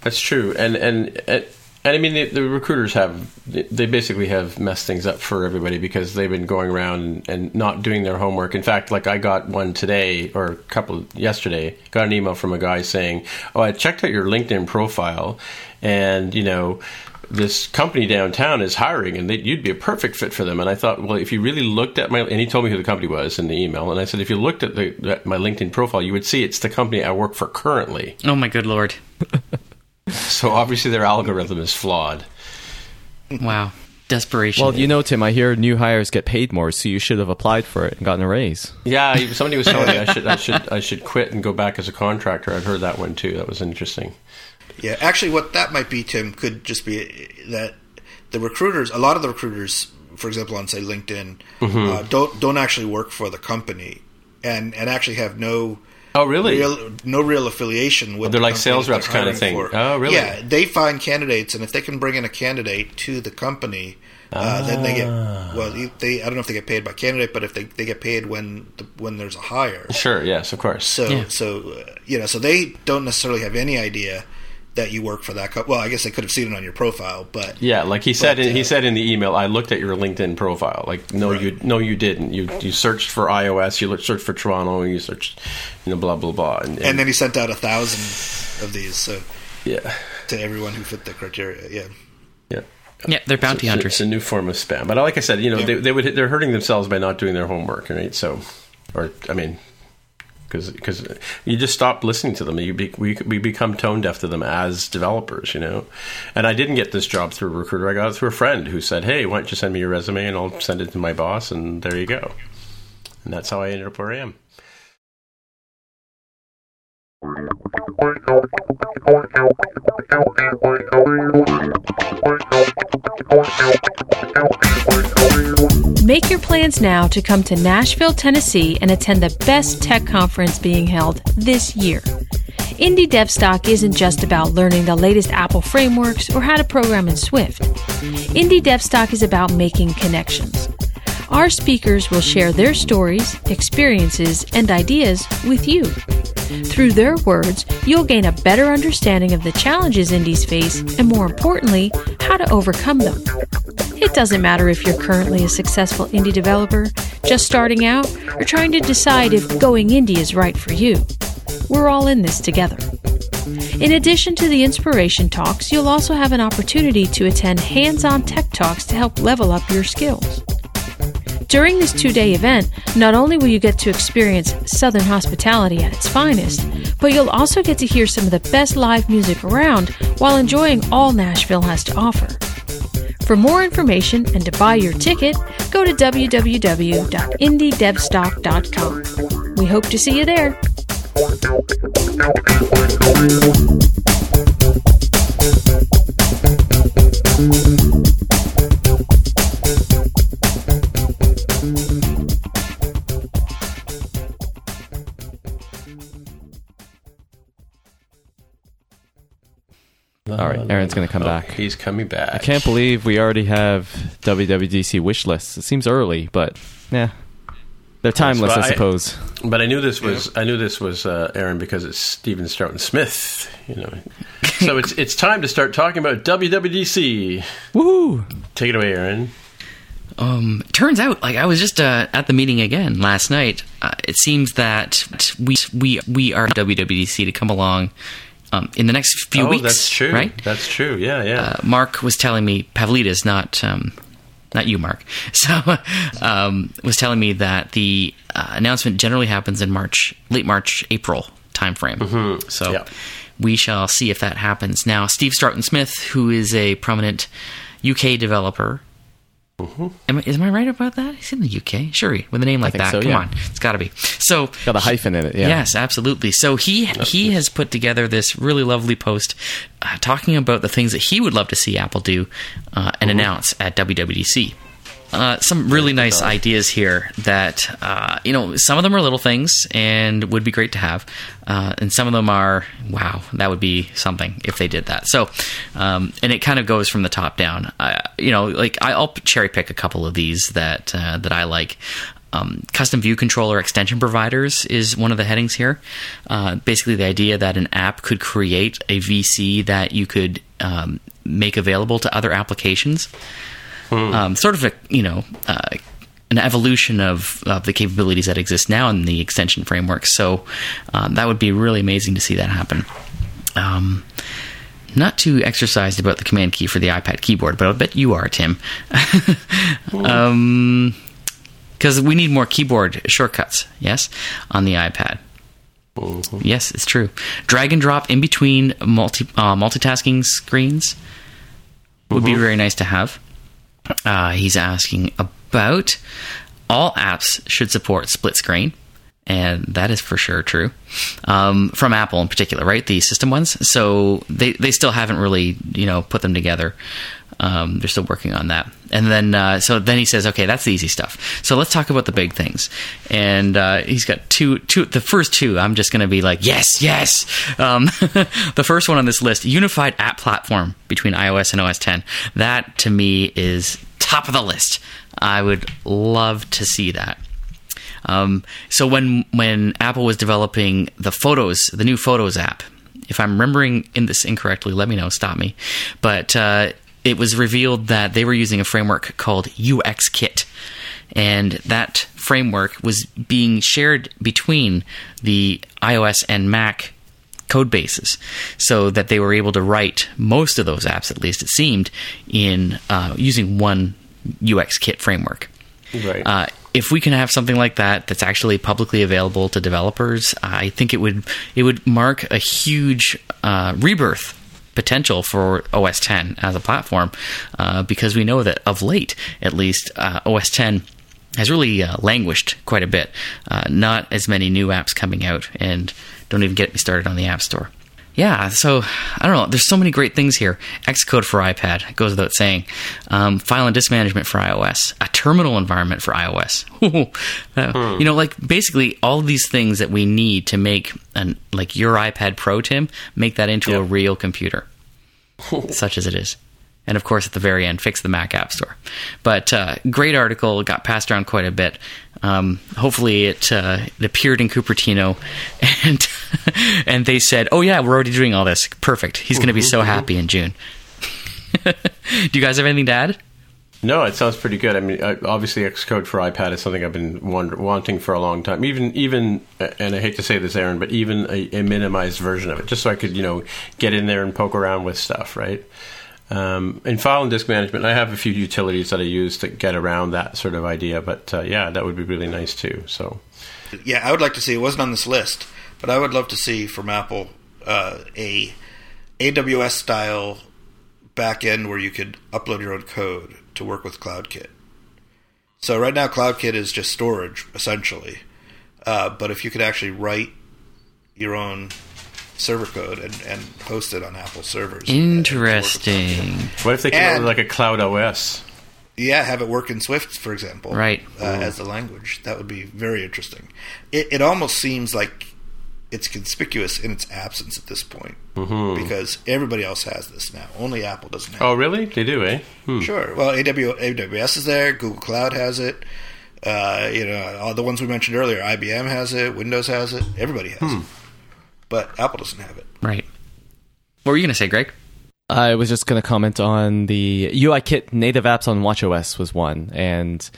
That's true, and and and, and I mean the, the recruiters have they basically have messed things up for everybody because they've been going around and not doing their homework. In fact, like I got one today or a couple yesterday, got an email from a guy saying, "Oh, I checked out your LinkedIn profile, and you know." This company downtown is hiring, and they, you'd be a perfect fit for them. And I thought, well, if you really looked at my, and he told me who the company was in the email, and I said, if you looked at, the, at my LinkedIn profile, you would see it's the company I work for currently. Oh my good lord! <laughs> So obviously their algorithm is flawed. Wow, desperation. Well, you know, Tim, I hear new hires get paid more, so you should have applied for it and gotten a raise. Yeah, somebody was telling me I <laughs> should I should I should quit and go back as a contractor. I've heard that one too. That was interesting. Yeah, actually, what that might be, Tim, could just be that the recruiters, a lot of the recruiters, for example, on say LinkedIn, Mm-hmm. uh, don't don't actually work for the company, and and actually have no Oh, really? real no real affiliation with. They're the like sales reps kinda thing. for. Oh, really? Yeah, they find candidates, and if they can bring in a candidate to the company. Uh, Then they get Ah. well. They I don't know if they get paid by candidate, but if they, they get paid when the, when there's a hire. Sure. Yes, of course. So Yeah. so uh, you know so they don't necessarily have any idea that you work for that. Co- well, I guess they could have seen it on your profile, but Yeah, like he said. But, in, he uh, said in the email, I looked at your LinkedIn profile. Like, no, Right. you no, you didn't. You you searched for iOS. You looked, searched for Toronto. You searched, you know, blah blah blah. And, and then he sent out a thousand of these so yeah, to everyone who fit the criteria. Yeah. yeah. yeah, they're bounty It's a- hunters. It's a new form of spam. But like I said, you know, Yeah. they, they would they're hurting themselves by not doing their homework, right? So, or I mean, because you just stop listening to them. You be, we we become tone deaf to them as developers, you know. And I didn't get this job through a recruiter. I got it through a friend who said, "Hey, why don't you send me your resume and I'll send it to my boss?" And there you go. And that's how I ended up where I am. Make your plans now to come to Nashville, Tennessee and attend the best tech conference being held this year. Indie DevStock isn't just about learning the latest Apple frameworks or how to program in Swift. Indie DevStock is about making connections. Our speakers will share their stories, experiences, and ideas with you. Through their words, you'll gain a better understanding of the challenges indies face and, more importantly, how to overcome them. It doesn't matter if you're currently a successful indie developer, just starting out, or trying to decide if going indie is right for you. We're all in this together. In addition to the inspiration talks, you'll also have an opportunity to attend hands on tech talks to help level up your skills. During this two day event, not only will you get to experience Southern hospitality at its finest, but you'll also get to hear some of the best live music around while enjoying all Nashville has to offer. For more information and to buy your ticket, go to www.indiedevstock.com. We hope to see you there. All right, Aaron's going to come Oh, back. He's coming back. I can't believe we already have WWDC wish lists. It seems early, but yeah. They're timeless, Well, I I- suppose. But I knew this was I knew this was uh, Aaron because it's Steven Troughton Smith. You know, so it's <laughs> it's time to start talking about WWDC. Woo! Take it away, Aaron. Um, turns out, like I was just uh, at the meeting again last night. Uh, it seems that we we we are WWDC to come along um, in the next few oh, weeks. that's true. right? That's true. Yeah, yeah. uh, Mark was telling me Pavlidis, not um, not you, Mark. <laughs> So um, was telling me that the uh, announcement generally happens in March, late March, April timeframe. So Yeah. we shall see if that happens. Now, Steve Troughton Smith, who is a prominent UK developer. Am I, is am I right about that? He's in the UK, sure. With a name like that, so, come yeah. on, it's got to be. So Got a hyphen in it, yeah. Yes, absolutely. So he he has put together this really lovely post uh, talking about the things that he would love to see Apple do uh, and announce at WWDC. Uh, some really nice ideas here that uh, you know some of them are little things and would be great to have. Uh, and some of them are wow that would be something if they did that. So um, and it kind of goes from the top down. Uh, you know like i'll cherry pick a couple of these that uh, that i like. Um, custom view controller extension providers is one of the headings here. Uh, basically, the idea that an app could create a VC that you could um, make available to other applications. Um, sort of a you know uh, an evolution of, of the capabilities that exist now in the extension framework. So um, that would be really amazing to see that happen. Um, not too exercised about the command key for the iPad keyboard, but I bet you are, Tim. <laughs> um, because we need more keyboard shortcuts. Yes, on the iPad. Yes, it's true. Drag and drop in between multi uh, multitasking screens would be very nice to have. Uh, he's asking about all apps should support split screen, and that is for sure true. Um, from Apple in particular, right? The system ones. So they they still haven't really you know put them together. Um, they're still working on that. And then, uh, so then he says, okay, that's the easy stuff. So let's talk about the big things. And uh, he's got two, two. The first two, I'm just going to be like, yes, yes. Um, <laughs> the first one on this list, unified app platform between iOS and OS 10. That to me is top of the list. I would love to see that. Um, so when when Apple was developing the Photos, the new Photos app, if I'm remembering in this incorrectly, let me know. Stop me. But uh, it was revealed that they were using a framework called UXKit, and that framework was being shared between the iOS and Mac code bases so that they were able to write most of those apps, at least it seemed, in uh, using one UXKit framework. Right. Uh, if we can have something like that that's actually publicly available to developers, I think it would it would mark a huge uh, rebirth potential for OS 10 as a platform uh, because we know that of late, at least, uh, OS 10 has really uh, languished quite a bit. Uh, not as many new apps coming out, and don't even get me started on the App Store. Yeah, so I don't know. There's so many great things here. Xcode for iPad goes without saying. Um, file and disk management for iOS. A terminal environment for iOS. <laughs> Uh, You know, like basically all these things that we need to make an like your iPad Pro, Tim, make that into a real computer, <laughs> such as it is. And of course, at the very end, fix the Mac App Store. But uh, great article, got passed around quite a bit. Um, hopefully, it uh, it appeared in Cupertino, <laughs> and <laughs> and they said, "Oh yeah, we're already doing all this. Perfect. He's going to be so happy in June." <laughs> Do you guys have anything to add? No, it sounds pretty good. I mean, uh, obviously, Xcode for iPad is something I've been wonder- wanting for a long time. Even, even, uh, and I hate to say this, Aaron, but even a, a minimized version of it, just so I could, you know, get in there and poke around with stuff, right? Um, in file and disk management, I have a few utilities that I use to get around that sort of idea. But uh, yeah, that would be really nice too. So Yeah, I would like to see. It wasn't on this list, but I would love to see from Apple uh, a AWS style backend where you could upload your own code to work with CloudKit. So right now, CloudKit is just storage essentially, uh, but if you could actually write your own server code and, and host it on Apple servers, and to Interesting. what if they came out And- with like a Cloud OS? yeah, have it work in Swift, for example, Right. uh, as the language. That would be very interesting. It, it almost seems like it's conspicuous in its absence at this point because everybody else has this now. Only Apple doesn't have. Oh, really? They do, eh? it. Sure. Well, AWS is there. Google Cloud has it. Uh, you know, all the ones we mentioned earlier, IBM has it, Windows has it, everybody has it, but Apple doesn't have it. Right. What were you going to say, Greg? I was just going to comment on the UIKit native apps on WatchOS was one, and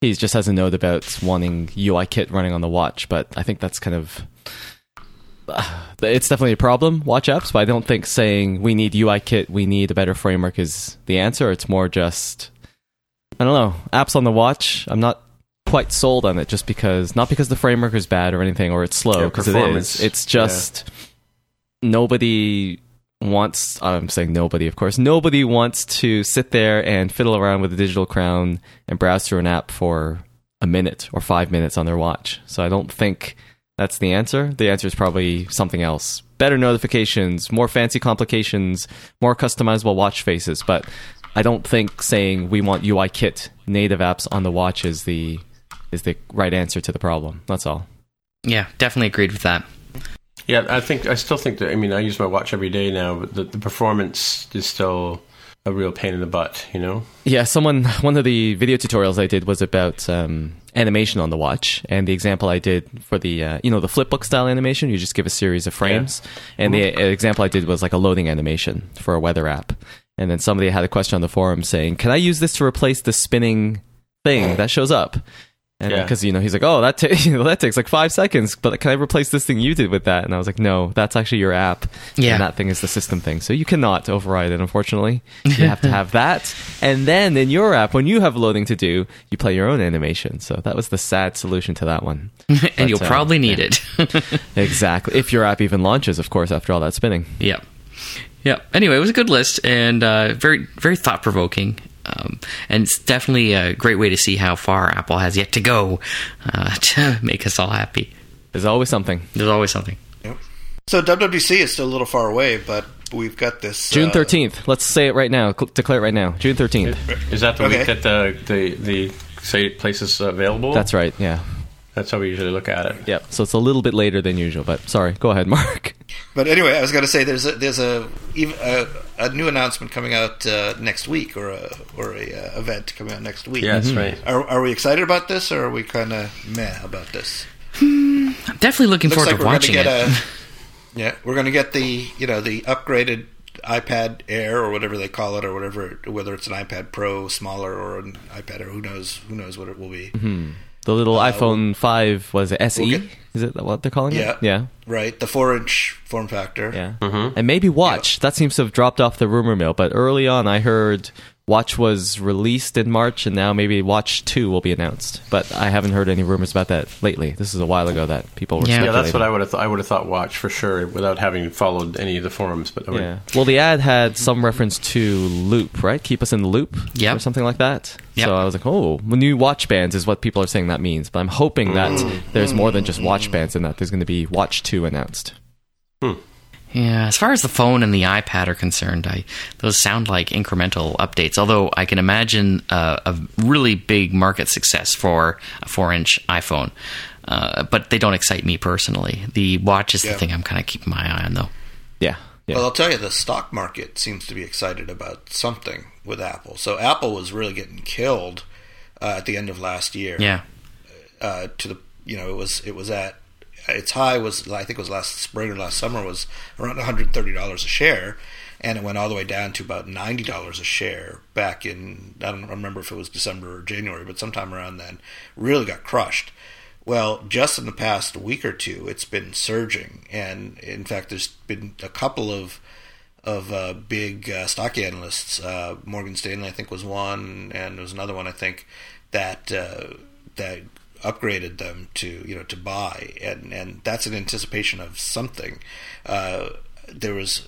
he just has a note about wanting UIKit running on the watch, but I think that's kind of <sighs> it's definitely a problem. Watch apps, but I don't think saying we need UIKit, we need a better framework is the answer. It's more just I don't know apps on the watch. I'm not quite sold on it just because not because the framework is bad or anything or it's slow because it performance. is. It's just nobody wants I'm saying nobody of course nobody wants to sit there and fiddle around with a digital crown and browse through an app for a minute or 5 minutes on their watch. So I don't think that's the answer. The answer is probably something else. Better notifications, more fancy complications, more customizable watch faces, but I don't think saying we want UIKit native apps on the watch is the is the right answer to the problem. That's all. Yeah, definitely agreed with that. Yeah, I think I still think that. I mean, I use my watch every day now, but the, the performance is still a real pain in the butt. You know. Yeah, someone <laughs> one of the video tutorials I did was about um, animation on the watch, and the example I did for the uh, you know the flipbook style animation, you just give a series of frames, and the uh, example I did was like a loading animation for a weather app, and then somebody had a question on the forum saying, "Can I use this to replace the spinning thing that shows up?" And Yeah. because you know he's like, oh, that ta- <laughs> that takes like five seconds, but can I replace this thing you did with that? And I was like, no, that's actually your app. Yeah. and that thing is the system thing, so you cannot override it. Unfortunately, you have to <laughs> have that, and then in your app, when you have loading to do, you play your own animation. So that was the sad solution to that one. <laughs> and you'll uh, probably need it. exactly, if your app even launches, of course, after all that spinning. Yep. Yep. Anyway, it was a good list and uh, very, very thought provoking. Um, and it's definitely a great way to see how far Apple has yet to go uh, <laughs> to make us all happy. There's always something. There's always something. Yep. So WWDC is still a little far away, but we've got this June uh, thirteenth. Let's say it right now. Declare it right now. June thirteenth. Is that the Okay. week that the the the say places available? That's right. Yeah. That's how we usually look at it. Yep. So it's a little bit later than usual, but sorry. Go ahead, <laughs> Mark. But anyway, I was going to say there's a, there's a a, a new announcement coming out uh, next week, or a or a uh, event coming out next week. Yeah, that's right. Are, are we excited about this, or are we kind of meh about this? I'm definitely looking Looks forward like to we're going to watching get it. a <laughs> yeah, we're going to get the you know the upgraded iPad Air or whatever they call it, or whatever whether it's an iPad Pro smaller or an iPad Air, who knows who knows what it will be. The little uh, iPhone five was it SE? we'll get- Is it what they're calling Yeah. it? Yeah. Right, the four inch form factor. Yeah. Mm-hmm. And maybe Watch. That seems to have dropped off the rumor mill. But early on, I heard Watch was released in March, and now maybe Watch 2 will be announced. But I haven't heard any rumors about that lately. This is a while ago that people were Yeah. Yeah, that's what I would have. Th- I would have thought watch for sure without having followed any of the forums. But would, Yeah. Well, the ad had some reference to loop, right? Keep us in the loop, yeah, or something like that. Yep. So I was like, oh, new watch bands is what people are saying that means. But I'm hoping that mm. there's more than just watch bands in that. There's going to be Watch 2 announced. Hmm. Yeah, as far as the phone and the iPad are concerned, I those sound like incremental updates. Although I can imagine uh, a really big market success for a four-inch iPhone, uh, but they don't excite me personally. The watch is Yeah. the thing I'm kind of keeping my eye on, though. Yeah. Yeah. Well, I'll tell you, the stock market seems to be excited about something with Apple. So Apple was really getting killed uh, at the end of last year. Yeah, uh, to the you know it was it was at its high was I think it was last spring or last summer was around one hundred thirty dollars a share, and it went all the way down to about ninety dollars a share back in I don't remember if it was December or January, but sometime around then. Really got crushed. Well, just in the past week or two, it's been surging, and in fact, there's been a couple of of uh, big uh, stock analysts. Uh, Morgan Stanley, I think, was one, and there was another one, I think, that uh, that upgraded them to you know to buy, and and that's an anticipation of something. Uh, there was.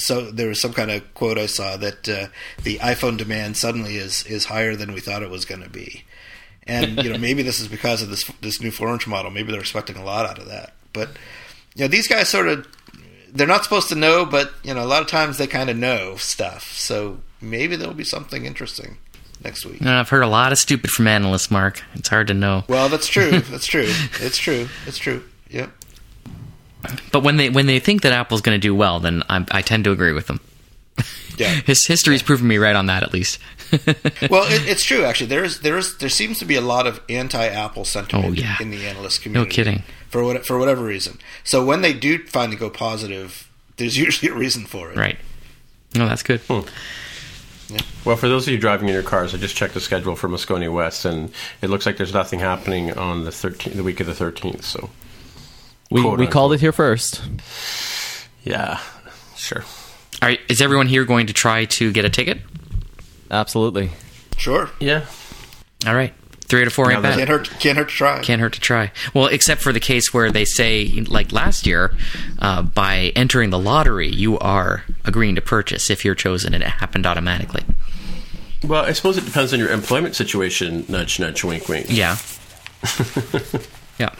So there was some kind of quote I saw that uh, the iPhone demand suddenly is is higher than we thought it was going to be, and you know maybe this is because of this this new four inch model. Maybe they're expecting a lot out of that. But you know these guys sort of they're not supposed to know, but you know a lot of times they kind of know stuff. So maybe there'll be something interesting next week. And I've heard a lot of stupid from analysts. Mark, it's hard to know. Well, that's true. <laughs> That's true. It's true. It's true. Yep. But when they when they think that Apple's going to do well, then I, I tend to agree with them. Yeah. <laughs> His history's proven me right on that, at least. <laughs> well, it, it's true actually. There is there is there seems to be a lot of anti-Apple sentiment Oh, yeah. in the analyst community. No kidding. For what for whatever reason. So when they do finally go positive, there's usually a reason for it. right. No, that's good. Hmm. Well, for those of you driving in your cars, I just checked the schedule for Moscone West, and it looks like there's nothing happening on the 13th, the week of the 13th. So, We, Quote, we called it here first. yeah, sure. Are, is everyone here going to try to get a ticket? Absolutely. Sure. Yeah. All right. Three out of four ain't Now bad. Can't hurt. Can't hurt to try. Can't hurt to try. Well, except for the case where they say, like last year, uh, by entering the lottery, you are agreeing to purchase if you're chosen, and it happened automatically. Well, I suppose it depends on your employment situation. Nudge, nudge, wink, wink. Yeah. <laughs> yeah.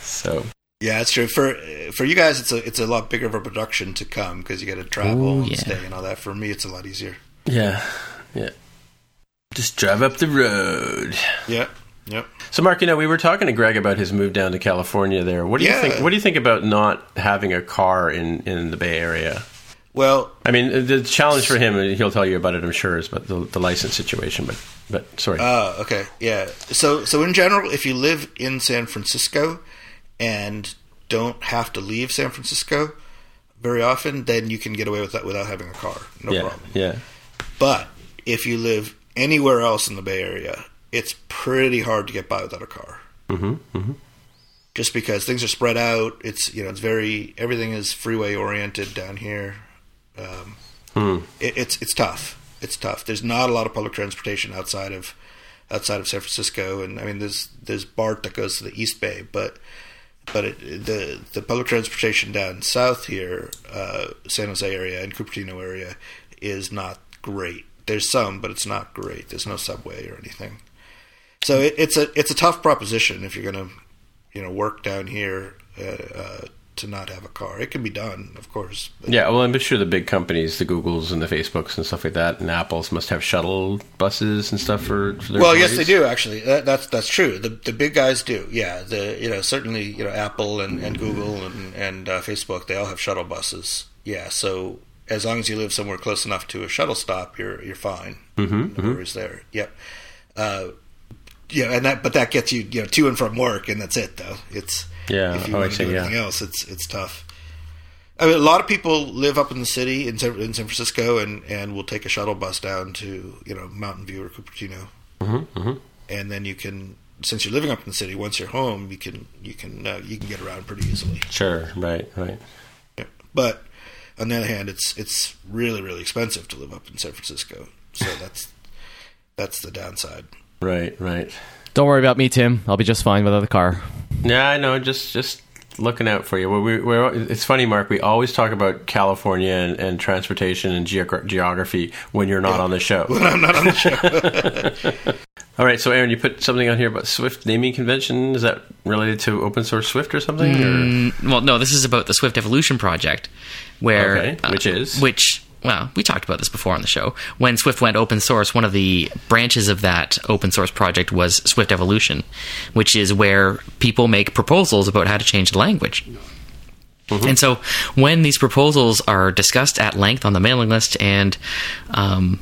So, Yeah, it's true. For for you guys, it's a it's a lot bigger of a production to come because you got to travel Ooh, and stay and all that. For me, it's a lot easier. yeah, yeah. Just drive up the road. Yep. Yep. So, Mark, you know, we were talking to Greg about his move down to California. There, what do you think? What do you think about not having a car in in the Bay Area? Well, I mean, the challenge for him, and he'll tell you about it, I'm sure, is about the, the license situation. But, but sorry. Oh, okay, yeah. So, so in general, if you live in San Francisco and don't have to leave San Francisco very often, then you can get away with that without having a car. No yeah, problem. yeah, But if you live anywhere else in the Bay Area, it's pretty hard to get by without a car. hmm hmm Just because things are spread out, it's you know it's very everything is freeway oriented down here. Um, Hmm. it, it's it's tough. It's tough. There's not a lot of public transportation outside of outside of San Francisco, and I mean there's there's BART that goes to the East Bay, but but it, the the public transportation down south here, uh, San Jose area and Cupertino area, is not great. There's some, but it's not great. There's no subway or anything. So it, it's a it's a tough proposition if you're going to you know work down here uh, uh, to not have a car. It can be done, of course. But Yeah, well, I'm sure the big companies, the Googles and the Facebooks and stuff like that, and Apples must have shuttle buses and stuff for, for their well, yes, they do actually. That, that's that's true. The the big guys do. Yeah, the you know certainly you know Apple and, and Google and and uh, Facebook they all have shuttle buses. Yeah, so as long as you live somewhere close enough to a shuttle stop, you're you're fine. Mhm, No worries there. Yep. Uh, yeah, and that but that gets you you know to and from work, and that's it though. It's Yeah, If you oh, want to do yeah. anything else, it's it's tough. I mean, a lot of people live up in the city in San, in San Francisco, and and will take a shuttle bus down to you know Mountain View or Cupertino, Mhm, mhm. and then you can since you're living up in the city, once you're home, you can you can uh, you can get around pretty easily. Sure, right, right. Yeah. But on the other hand, it's it's really really expensive to live up in San Francisco, so <laughs> that's that's the downside. Right, right. Don't worry about me, Tim. I'll be just fine without a car. Yeah, I know. Just, just looking out for you. Well, we, we're, it's funny, Mark. We always talk about California and, and transportation and geogra- geography when you're not on the show. When I'm not on the show. <laughs> All right, so Aaron, you put something on here about Swift naming convention. Is that related to open source Swift or something? Or? Mm, well, no, this is about the Swift Evolution project, where Okay, which is? which well, we talked about this before on the show. When Swift went open source, one of the branches of that open source project was Swift Evolution, which is where people make proposals about how to change the language. And so, when these proposals are discussed at length on the mailing list and um,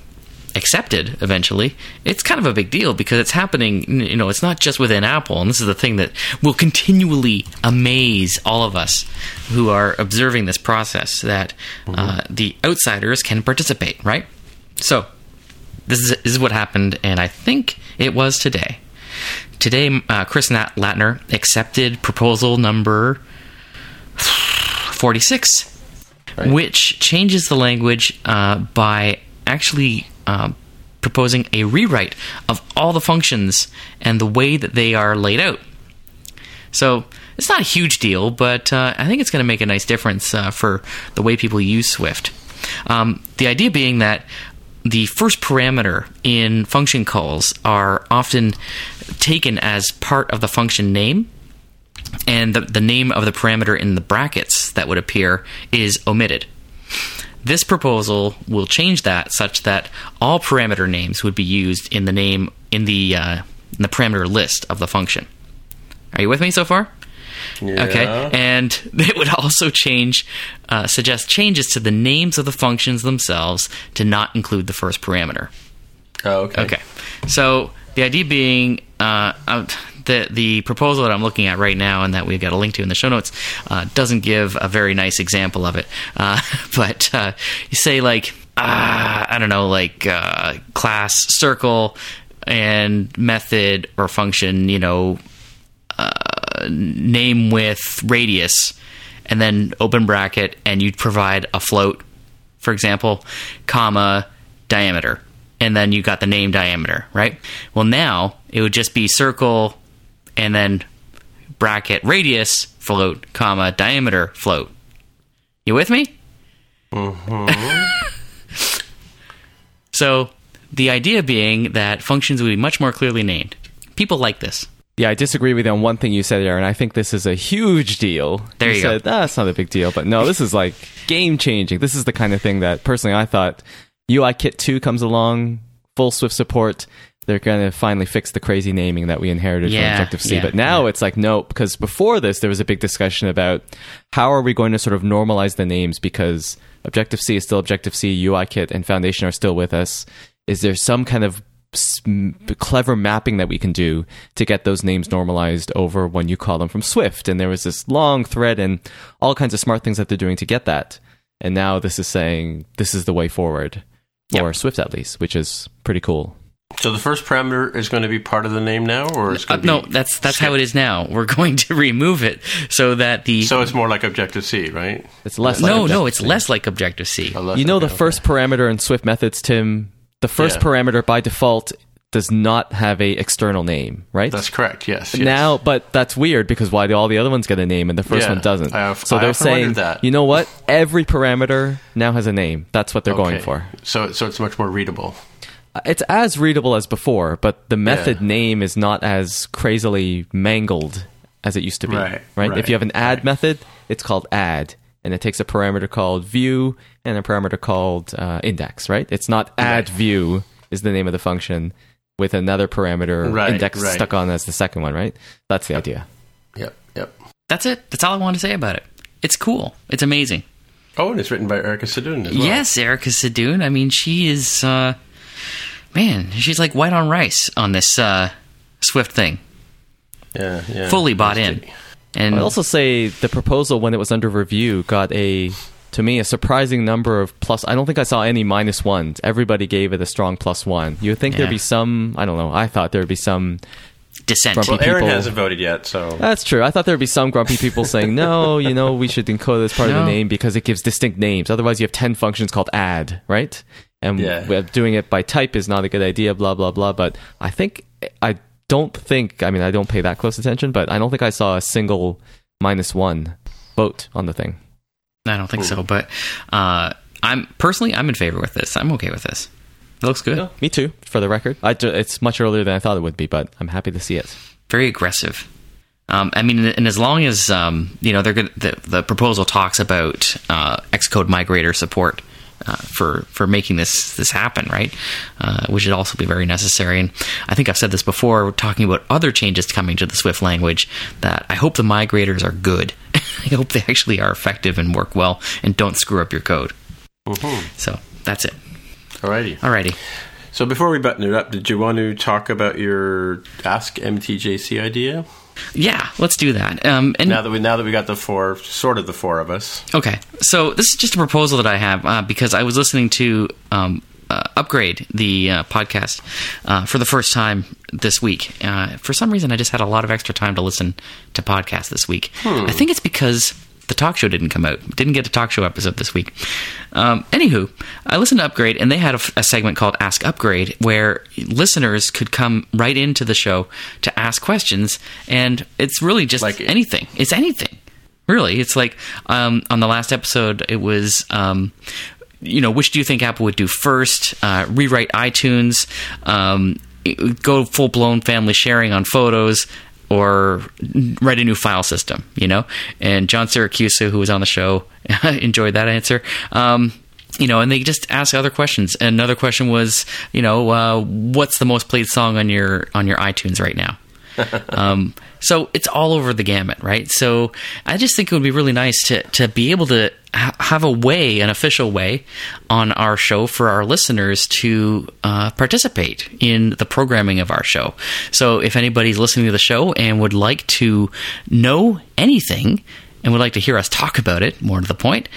accepted eventually, it's kind of a big deal because it's happening. You know, it's not just within Apple, and this is the thing that will continually amaze all of us who are observing this process that uh, the outsiders can participate. Right. So, this is this is what happened, and I think it was today. Today, uh, Chris Nat- Lattner accepted proposal number 46, Right. which changes the language uh, by actually uh, proposing a rewrite of all the functions and the way that they are laid out. So it's not a huge deal, but uh, I think it's going to make a nice difference uh, for the way people use Swift. Um, the idea being that the first parameter in function calls are often taken as part of the function name, and the, the name of the parameter in the brackets that would appear is omitted. This proposal will change that such that all parameter names would be used in the name in the uh, in the parameter list of the function. Are you with me so far? Yeah. Okay, and <laughs> it would also change, uh, suggest changes to the names of the functions themselves to not include the first parameter. Oh, okay. Okay, so the idea being uh, the the proposal that I'm looking at right now, and that we've got a link to in the show notes, uh, doesn't give a very nice example of it. Uh, <laughs> but uh, you say like uh, I don't know, like uh, class circle and method or function, you know, name with radius, and then open bracket, and you'd provide a float, for example, comma diameter, and then you got the name diameter, right? Well, now it would just be circle, and then bracket radius float, comma diameter float. You with me? <laughs> so the idea being that functions would be much more clearly named. People like this. Yeah, I disagree with you on one thing you said, Aaron. I think this is a huge deal. There you go. said, "Ah, not a big deal, but no, this is like game changing. This is the kind of thing that personally I thought UI Kit 2 comes along, full Swift support. They're going to finally fix the crazy naming that we inherited Yeah, from Objective C. yeah, but now it's like, no, because before this, there was a big discussion about how are we going to sort of normalize the names because Objective C is still Objective C, UI Kit and Foundation are still with us. Is there some kind of clever mapping that we can do to get those names normalized over when you call them from Swift. And there was this long thread and all kinds of smart things that they're doing to get that. And now this is saying this is the way forward for Yep. Swift at least, which is pretty cool. So the first parameter is going to be part of the name now, or it's Uh, going to no, be that's that's how it is now. We're <laughs> going to remove it so that the So it's more like Objective C, right? It's less. like no, no, Objective it's C. less like Objective C. Oh, less- You know the okay, first parameter in Swift methods, Tim. The first Yeah. parameter by default does not have a external name, right? That's correct. Yes. yes. Now, but that's weird because why do all the other ones get a name and the first Yeah, one doesn't? I have- so I they're saying, that. you know what? Every parameter now has a name. That's what they're going for. So so it's much more readable. It's as readable as before, but the method Yeah. name is not as crazily mangled as it used to be. Right, If right, you have an add right. method, it's called add, and it takes a parameter called view and a parameter called uh, index. Right? It's not add view is the name of the function with another parameter Right, index right. stuck on as the second one. Right? That's the idea. Yep. Yep. That's it. That's all I want to say about it. It's cool. It's amazing. Oh, and it's written by Erica Sadun as well. Yes, Erica Sadun. I mean, she is, uh, man, she's like white on rice on this uh, Swift thing. Yeah. Yeah. Fully bought in. And I'd also say the proposal when it was under review got a to me a surprising number of plus I don't think I saw any minus ones. Everybody gave it a strong plus one. You would think there'd be some I don't know, I thought there'd be some dissent. Grumpy Well, Aaron people- hasn't voted yet, so that's true. I thought there'd be some grumpy people <laughs> saying, No, you know, we should encode this as part of the name because it gives distinct names. Otherwise you have ten functions called add, right? And Yeah. w- doing it by type is not a good idea, blah blah blah. But I think I don't think I mean I don't pay that close attention, but I don't think I saw a single minus one vote on the thing. I don't think so, but uh, I'm personally I'm in favor with this. I'm okay with this. It looks good. Me too, for the record. I ju- it's much earlier than I thought it would be, but I'm happy to see it. Very aggressive. Um, I mean, and as long as um, you know, they're good. The, the proposal talks about uh, Xcode migrator support uh, for for making this this happen, right? Uh, which would also be very necessary. And I think I've said this before. We're talking about other changes coming to the Swift language. That I hope the migrators are good. <laughs> I hope they actually are effective and work well and don't screw up your code. So that's it. alrighty. Alrighty. So before we button it up, did you want to talk about your Ask MTJC idea? Yeah, let's do that. Um, and Now that we now that we got the four, sort of the four of us. Okay, so this is just a proposal that I have uh, because I was listening to um, uh, Upgrade, the uh, podcast, uh, for the first time this week. Uh, for some reason, I just had a lot of extra time to listen to podcasts this week. I think it's because the talk show didn't come out. Didn't get a talk show episode this week. Um, anywho, I listened to Upgrade, and they had a segment called Ask Upgrade, where listeners could come right into the show to ask questions, and it's really just Like- anything. It's anything really it's like um, on the last episode it was um, you know which do you think apple would do first uh, rewrite itunes um, go full-blown family sharing on photos or write a new file system you know and john Siracusa, who was on the show <laughs> enjoyed that answer um, you know, and they just ask other questions. Another question was, you know, uh, what's the most played song on your on your iTunes right now? <laughs> um, so it's all over the gamut, right? So I just think it would be really nice to to be able to ha- have a way, an official way, on our show for our listeners to uh, participate in the programming of our show. So if anybody's listening to the show and would like to know anything and would like to hear us talk about it, more to the point,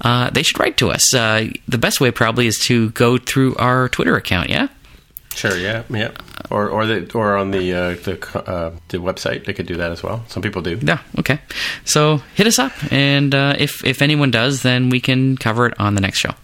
uh, they should write to us. Uh, the best way probably is to go through our Twitter account, yeah? Sure, yeah, yeah, or or the or on the uh, the uh, the website they could do that as well. Some people do. Yeah, okay. So hit us up, and uh, if if anyone does, then we can cover it on the next show.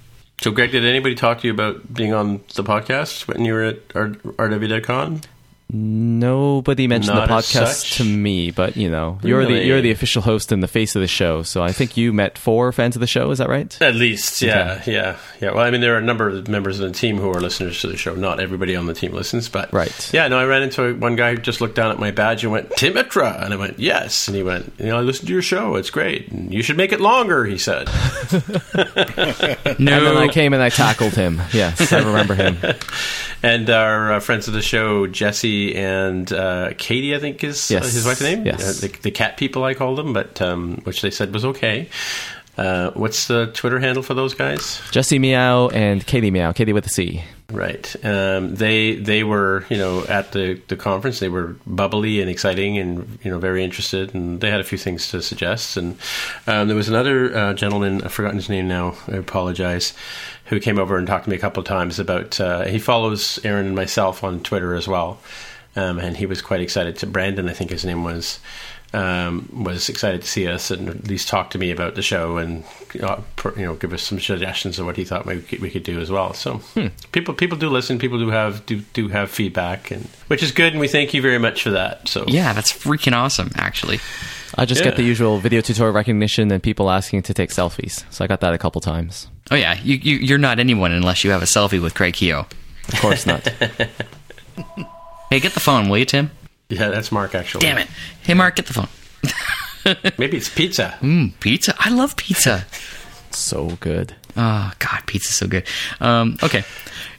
So, Greg, did anybody talk to you about being on the podcast when you were at R- RWDevCon? Nobody mentioned Not the podcast to me, but you know, you're the you're the official host and the face of the show. So I think you met four fans of the show. Is that right? At least, yeah, yeah, yeah. Well, I mean, there are a number of members of the team who are listeners to the show. Not everybody on the team listens, but Right. Yeah, no, I ran into one guy who just looked down at my badge and went, "Tim Mitra," and I went, "Yes," and he went, "You know, I listened to your show. It's great. And you should make it longer." He said. no, <laughs> And then I came and I tackled him. Yes, I remember him. <laughs> And our uh, friends of the show, Jesse and uh, Katie, I think is uh, Yes. his wife's name. Yes. Uh, the, the cat people, I called them, but um, which they said was okay. Uh, what's the Twitter handle for those guys? Jesse Meow and Katie Meow. Katie with a C. Right. Um, they they were you know at the, the conference. They were bubbly and exciting and you know very interested, and they had a few things to suggest. And um, there was another uh, gentleman, I've forgotten his name now. I apologize. Who came over and talked to me a couple of times about? Uh, he follows Aaron and myself on Twitter as well, um, and he was quite excited. To Brandon, I think his name was. Um, was excited to see us and at least talk to me about the show and uh, you know give us some suggestions of what he thought we could, we could do as well. So people people do listen, people do have do do have feedback, and which is good, and we thank you very much for that. So yeah, that's freaking awesome, actually. I just Yeah. get the usual video tutorial recognition and people asking to take selfies. So I got that a couple times. Oh yeah, you, you you're not anyone unless you have a selfie with Greg Heo. Of course not. <laughs> Hey, get the phone, will you, Tim? Yeah, that's Mark actually. Damn it. Hey, Mark, get the phone. <laughs> Maybe it's pizza. Mm, pizza. I love pizza. so good. Oh God, pizza's so good. Um, okay,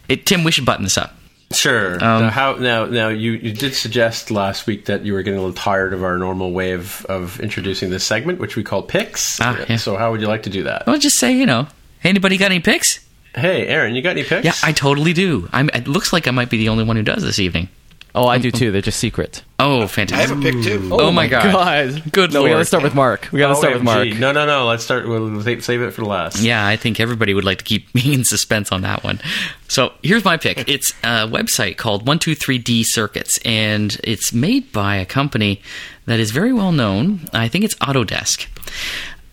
it, Tim, we should button this up. Sure. Um, now, how now? Now you, you did suggest last week that you were getting a little tired of our normal way of, of introducing this segment, which we call picks. Ah, yeah. So how would you like to do that? I'll just say, you know, hey, anybody got any picks? Hey, Aaron, you got any picks? Yeah, I totally do. I'm, it looks like I might be the only one who does this evening. Oh, I do too. They're just secret. Oh, fantastic. I fantastic! have a pick too. Oh, oh my God. Good No, we lord. gotta start with Mark. We gotta oh, start with Mark. OMG. No, no, no. Let's start. We'll save save it for last. Yeah, I think everybody would like to keep <laughs> me in suspense on that one. So here's my pick. <laughs> It's a website called 123D Circuits, and it's made by a company that is very well known. I think it's Autodesk.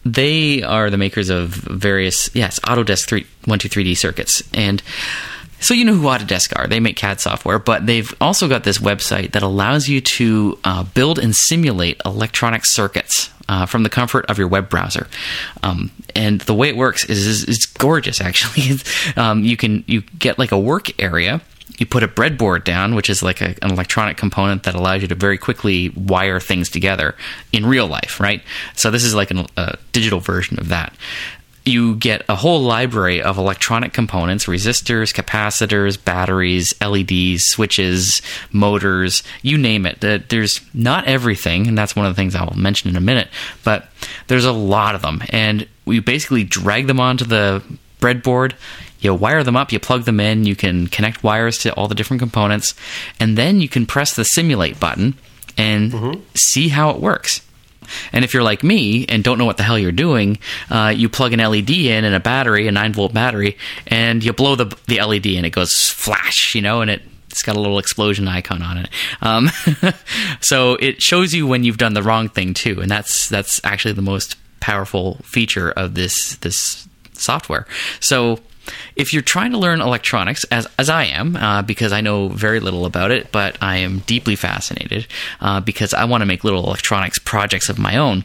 They are the makers of various, yes, Autodesk 3, 123D circuits. And so you know who Autodesk are. They make CAD software, but they've also got this website that allows you to uh, build and simulate electronic circuits uh, from the comfort of your web browser. Um, and the way it works is, is it's gorgeous. Actually, <laughs> um, you can you get like a work area. You put a breadboard down, which is like a, an electronic component that allows you to very quickly wire things together in real life, right? So this is like an, a digital version of that you get a whole library of electronic components resistors, capacitors, batteries, LEDs, switches, motors, you name it. There's not everything, and that's one of the things I'll mention in a minute, but there's a lot of them. And we basically drag them onto the breadboard. You wire them up, you plug them in, you can connect wires to all the different components, and then you can press the simulate button and mm-hmm. see how it works. And if you're like me and don't know what the hell you're doing, uh, you plug an LED in and a battery, a nine volt battery, and you blow the the LED and it goes flash, you know, and it. It's got a little explosion icon on it, um, <laughs> so it shows you when you've done the wrong thing too, and that's that's actually the most powerful feature of this this software. So if you're trying to learn electronics, as, as I am, uh, because I know very little about it, but I am deeply fascinated uh, because I want to make little electronics projects of my own,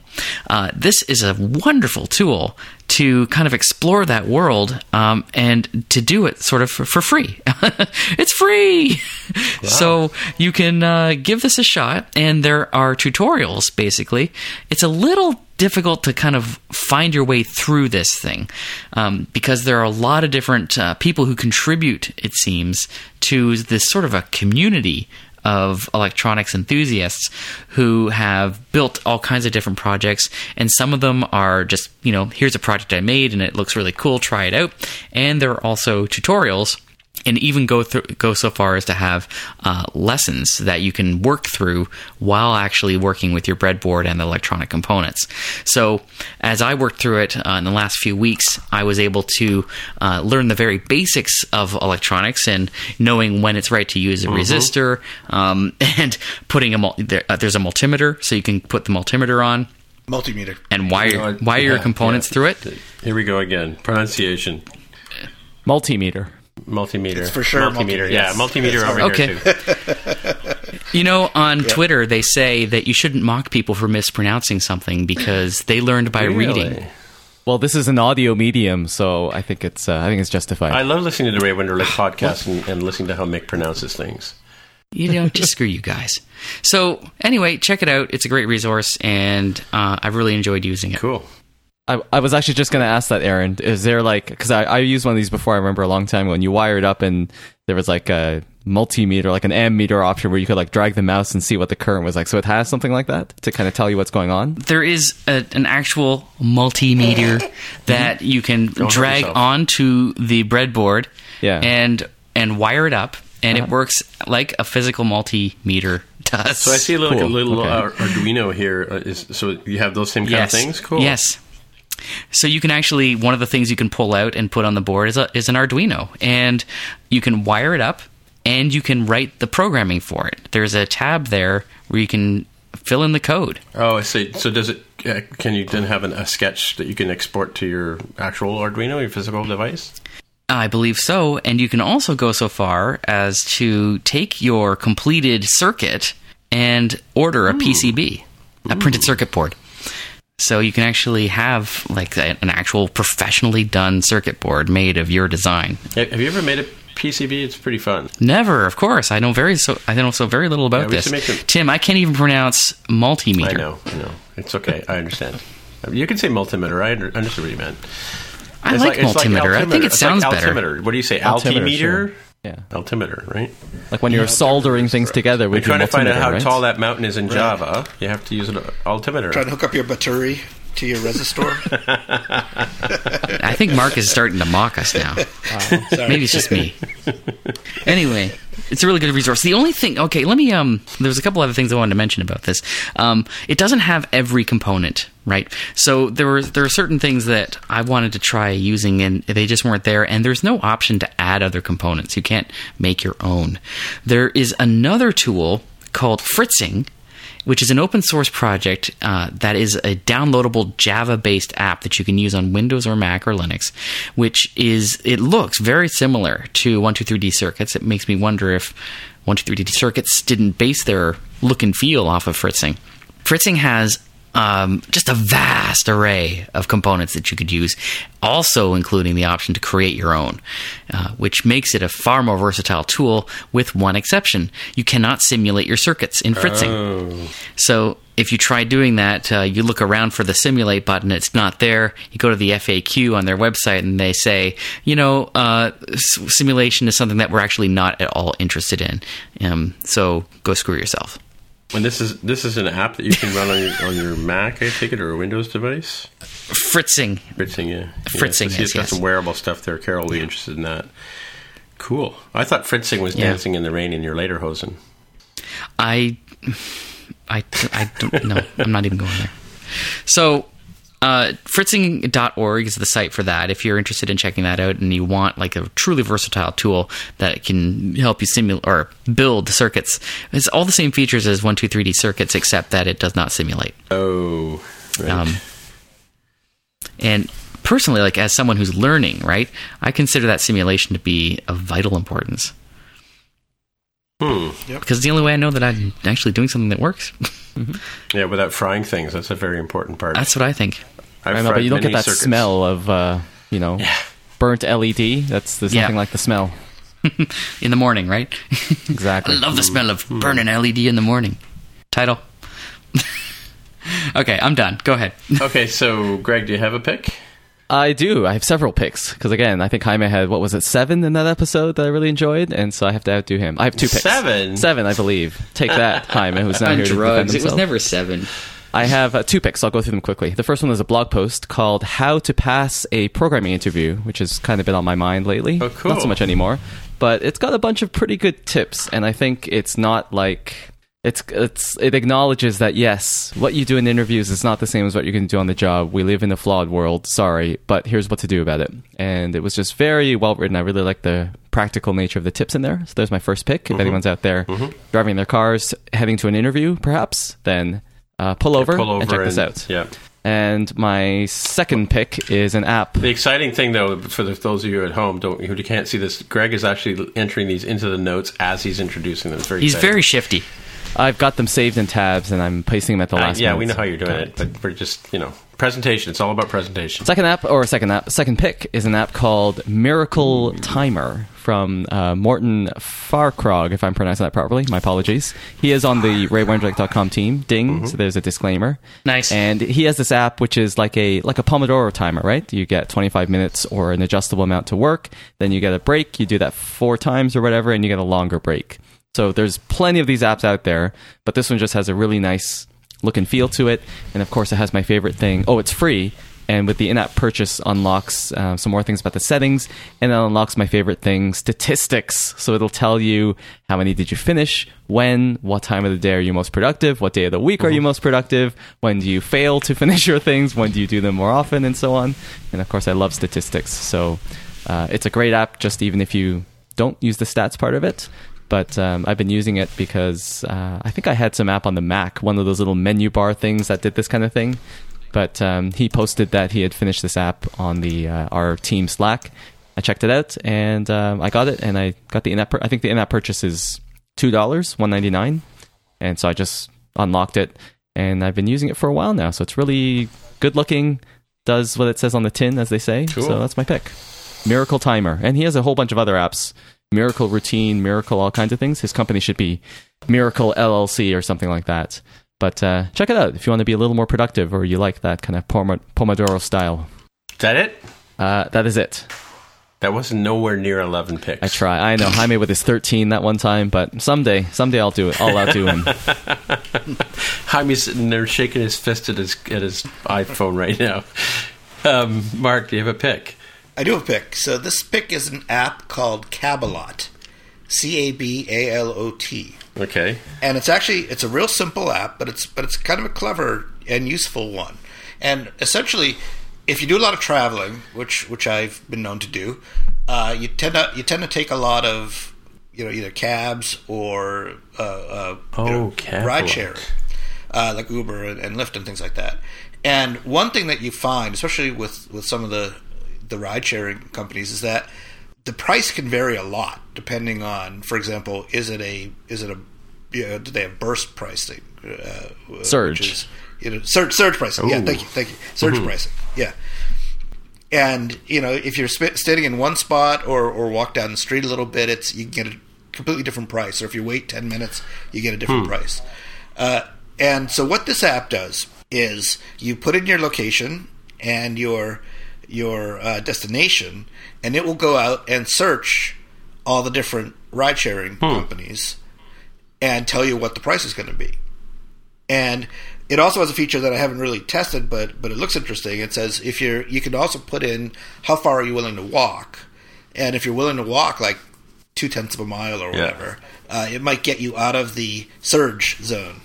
uh, this is a wonderful tool to kind of explore that world um, and to do it sort of for, for free. <laughs> it's free! So you can uh, give this a shot, and there are tutorials basically. It's a little difficult to kind of find your way through this thing um, because there are a lot of different uh, people who contribute, it seems, to this sort of a community of electronics enthusiasts who have built all kinds of different projects, and some of them are just you know here's a project I made and it looks really cool, try it out, and there are also tutorials and even go through, go so far as to have uh, lessons that you can work through while actually working with your breadboard and the electronic components. So, as I worked through it uh, in the last few weeks, I was able to uh, learn the very basics of electronics and knowing when it's right to use a resistor um, <laughs> and putting a mul- there, uh, there's a multimeter, so you can put the multimeter on Multimeter. and wire You know what? wire your components yeah. through it. Here we go again. Pronunciation. Multimeter. Multimeter. It's for sure multimeter. multimeter. Yeah, Yes. multimeter over Okay. here too. <laughs> You know, on Twitter, they say that you shouldn't mock people for mispronouncing something because they learned by reading. Well, this is an audio medium, so I think it's uh, I think it's justified. I love listening to the Ray Wenderlich podcast and, and listening to how Mic pronounces things. You know, just screw you guys. So, anyway, check it out. It's a great resource, and uh, I've really enjoyed using it. Cool. I, I was actually just going to ask that, Aaron. Is there like because I, I used one of these before? I remember a long time ago, and you wire it up, and there was like a multimeter, like an ammeter option where you could like drag the mouse and see what the current was like. So it has something like that to kind of tell you what's going on. There is a, an actual multimeter <laughs> that you can hurt drag onto the breadboard Yeah. and and wire it up, and it Uh-huh. works like a physical multimeter does. So I see a little, Cool. a little Okay. uh, Arduino here. Uh, is, so you have those same kind yes. of things? Cool. Yes. So you can actually one of the things you can pull out and put on the board is a, is an Arduino, and you can wire it up, and you can write the programming for it. There's a tab there where you can fill in the code. Oh, I see. So does it? Uh, can you then have an, a sketch that you can export to your actual Arduino, your physical device? I believe so, and you can also go so far as to take your completed circuit and order a PCB, a printed circuit board. So you can actually have like a- an actual professionally done circuit board made of your design. Have you ever made a PCB? It's pretty fun. Never, of course. I know very so. I know so very little about Yeah, this. them- Tim, I can't even pronounce multimeter. I know. I know. It's okay. I understand. You can say multimeter. I under, understood what you meant. I like, it's multimeter. I think it sounds like better. What do you say? Altimeter, Altimeter? sure. Yeah, Altimeter, right? like when you're soldering things together We're with your trying to find out how right? tall that mountain is in Java. You have to use an altimeter. Trying to hook up your battery to your resistor. <laughs> I think Mark is starting to mock us now. <laughs> Maybe it's just me. Anyway, it's a really good resource. The only thing, okay, let me. Um, there's a couple other things I wanted to mention about this. Um, it doesn't have every component, right? So there were there are certain things that I wanted to try using, and they just weren't there. And there's no option to add other components. You can't make your own. There is another tool called Fritzing which is an open source project uh, that is a downloadable Java based app that you can use on Windows or Mac or Linux, which is, it looks very similar to 123D circuits. It makes me wonder if 123D circuits didn't base their look and feel off of Fritzing. Fritzing has um, just a vast array of components that you could use, also including the option to create your own, uh, which makes it a far more versatile tool. With one exception, you cannot simulate your circuits in Fritzing. Oh. So if you try doing that, uh, you look around for the simulate button, it's not there. You go to the FAQ on their website and they say, you know, uh, simulation is something that we're actually not at all interested in. Um, so go screw yourself. And this is this is an app that you can run on your on your Mac, I take it, or a Windows device. Fritzing. Fritzing, yeah. Fritzing, Yeah, so see, it's got yes. some wearable stuff there. Carol will be interested in that. Cool. I thought Fritzing was Yeah. dancing in the rain in your lederhosen. I, I, I don't know. I'm not even going there. So, uh, fritzing.org is the site for that. If you're interested in checking that out and you want like a truly versatile tool that can help you simulate or build circuits, it's all the same features as 123D circuits, except that it does not simulate. Oh, right. Um, and personally, like as someone who's learning, right, I consider that simulation to be of vital importance. Hmm. Because it's the only way I know that I'm actually doing something that works. Yeah, without frying things, that's a very important part. That's what I think. I've I know, but you don't get that circuits. smell of uh, you know burnt LED. That's there's Yeah. nothing like the smell. <laughs> in the morning, right? Exactly. <laughs> I love the smell of burning LED in the morning. Title. <laughs> okay, I'm done. Go ahead. Okay, so Greg, do you have a pick? I do. I have several picks because again, I think Jaime had what was it seven in that episode that I really enjoyed, and so I have to outdo him. I have two picks. Seven? seven, I believe. Take that, Jaime, who's not On here to defend drugs. It was never seven. I have uh, two picks. I'll go through them quickly. The first one is a blog post called "How to Pass a Programming Interview," which has kind of been on my mind lately. Oh, cool. Not so much anymore, but it's got a bunch of pretty good tips, and I think it's not like it's it's it acknowledges that yes, what you do in interviews is not the same as what you're going to do on the job. We live in a flawed world. Sorry, but here's what to do about it. And it was just very well written. I really like the practical nature of the tips in there. So there's my first pick. Mm-hmm. If anyone's out there driving their cars, heading to an interview, perhaps, then uh, pull over Pull over and check this out. Yeah. And my second pick is an app. The exciting thing, though, for the, those of you at home don't, who can't see this, Greg is actually entering these into the notes as he's introducing them. It's very He's exciting. very shifty. I've got them saved in tabs, and I'm pasting them at the Uh, last. yeah, minute. we know how you're doing it, but we're just, you know, presentation. It's all about presentation. Second app, or second app, second pick is an app called Miracle Timer from uh, Morten Faarkrog, if I'm pronouncing that properly. My apologies. He is on the RayWenderlich.com team. Ding. So there's a disclaimer. Nice. And he has this app which is like a like a Pomodoro timer, right? You get 25 minutes or an adjustable amount to work, then you get a break. You do that four times or whatever, and you get a longer break. So there's plenty of these apps out there, but this one just has a really nice look and feel to it. And of course, it has my favorite thing. Oh, it's free. And with the in-app purchase, unlocks uh, some more things about the settings, and it unlocks my favorite thing, statistics. So it'll tell you how many did you finish, when, what time of the day are you most productive, what day of the week are you most productive, when do you fail to <laughs> finish your things, when do you do them more often, and so on. And of course, I love statistics. So uh, it's a great app, just even if you don't use the stats part of it but um, I've been using it because uh, I think I had some app on the Mac, one of those little menu bar things that did this kind of thing. But um, he posted that he had finished this app on the uh, our team Slack. I checked it out and um, I got it, and I got the in-app. Pur- I think the in-app purchase is two dollars, one ninety nine, and so I just unlocked it, and I've been using it for a while now. So it's really good looking. Does what it says on the tin, as they say. Cool. So that's my pick. Miracle Timer, and he has a whole bunch of other apps. Miracle Routine, Miracle, all kinds of things. His company should be Miracle LLC or something like that. But uh, check it out if you want to be a little more productive or you like that kind of Pomo- Pomodoro style. Is that it? Uh, that is it. That was nowhere near 11 picks. I try. I know Jaime with his 13 that one time, but someday, someday I'll do it. I'll outdo him. <laughs> Jaime's sitting there shaking his fist at his, at his iPhone right now. Um, Mark, do you have a pick? I do have a pick. So this pick is an app called Cabalot, C A B A L O T, Okay. and it's actually it's a real simple app, but it's but it's kind of a clever and useful one. And essentially, if you do a lot of traveling, which which I've been known to do, uh, you tend to you tend to take a lot of you know either cabs or uh, uh, you Oh, know, ride sharing uh, like Uber and, and Lyft and things like that. And one thing that you find, especially with, with some of the the ride sharing companies, is that the price can vary a lot depending on, for example, is it a is it a you know, do they have burst pricing? Uh, Surge. Is, you know, surge surge pricing. Yeah, thank you, thank you. Surge pricing. Yeah. And you know, if you're sp- standing in one spot or, or walk down the street a little bit, it's you can get a completely different price. Or if you wait ten minutes, you get a different price. Uh, and so, what this app does is you put in your location and your your uh, destination, and it will go out and search all the different ride sharing companies and tell you what the price is going to be. And it also has a feature that I haven't really tested, but but it looks interesting. It says if you're you can also put in how far are you willing to walk, and if you're willing to walk like two tenths of a mile or Yeah. whatever, uh, it might get you out of the surge zone,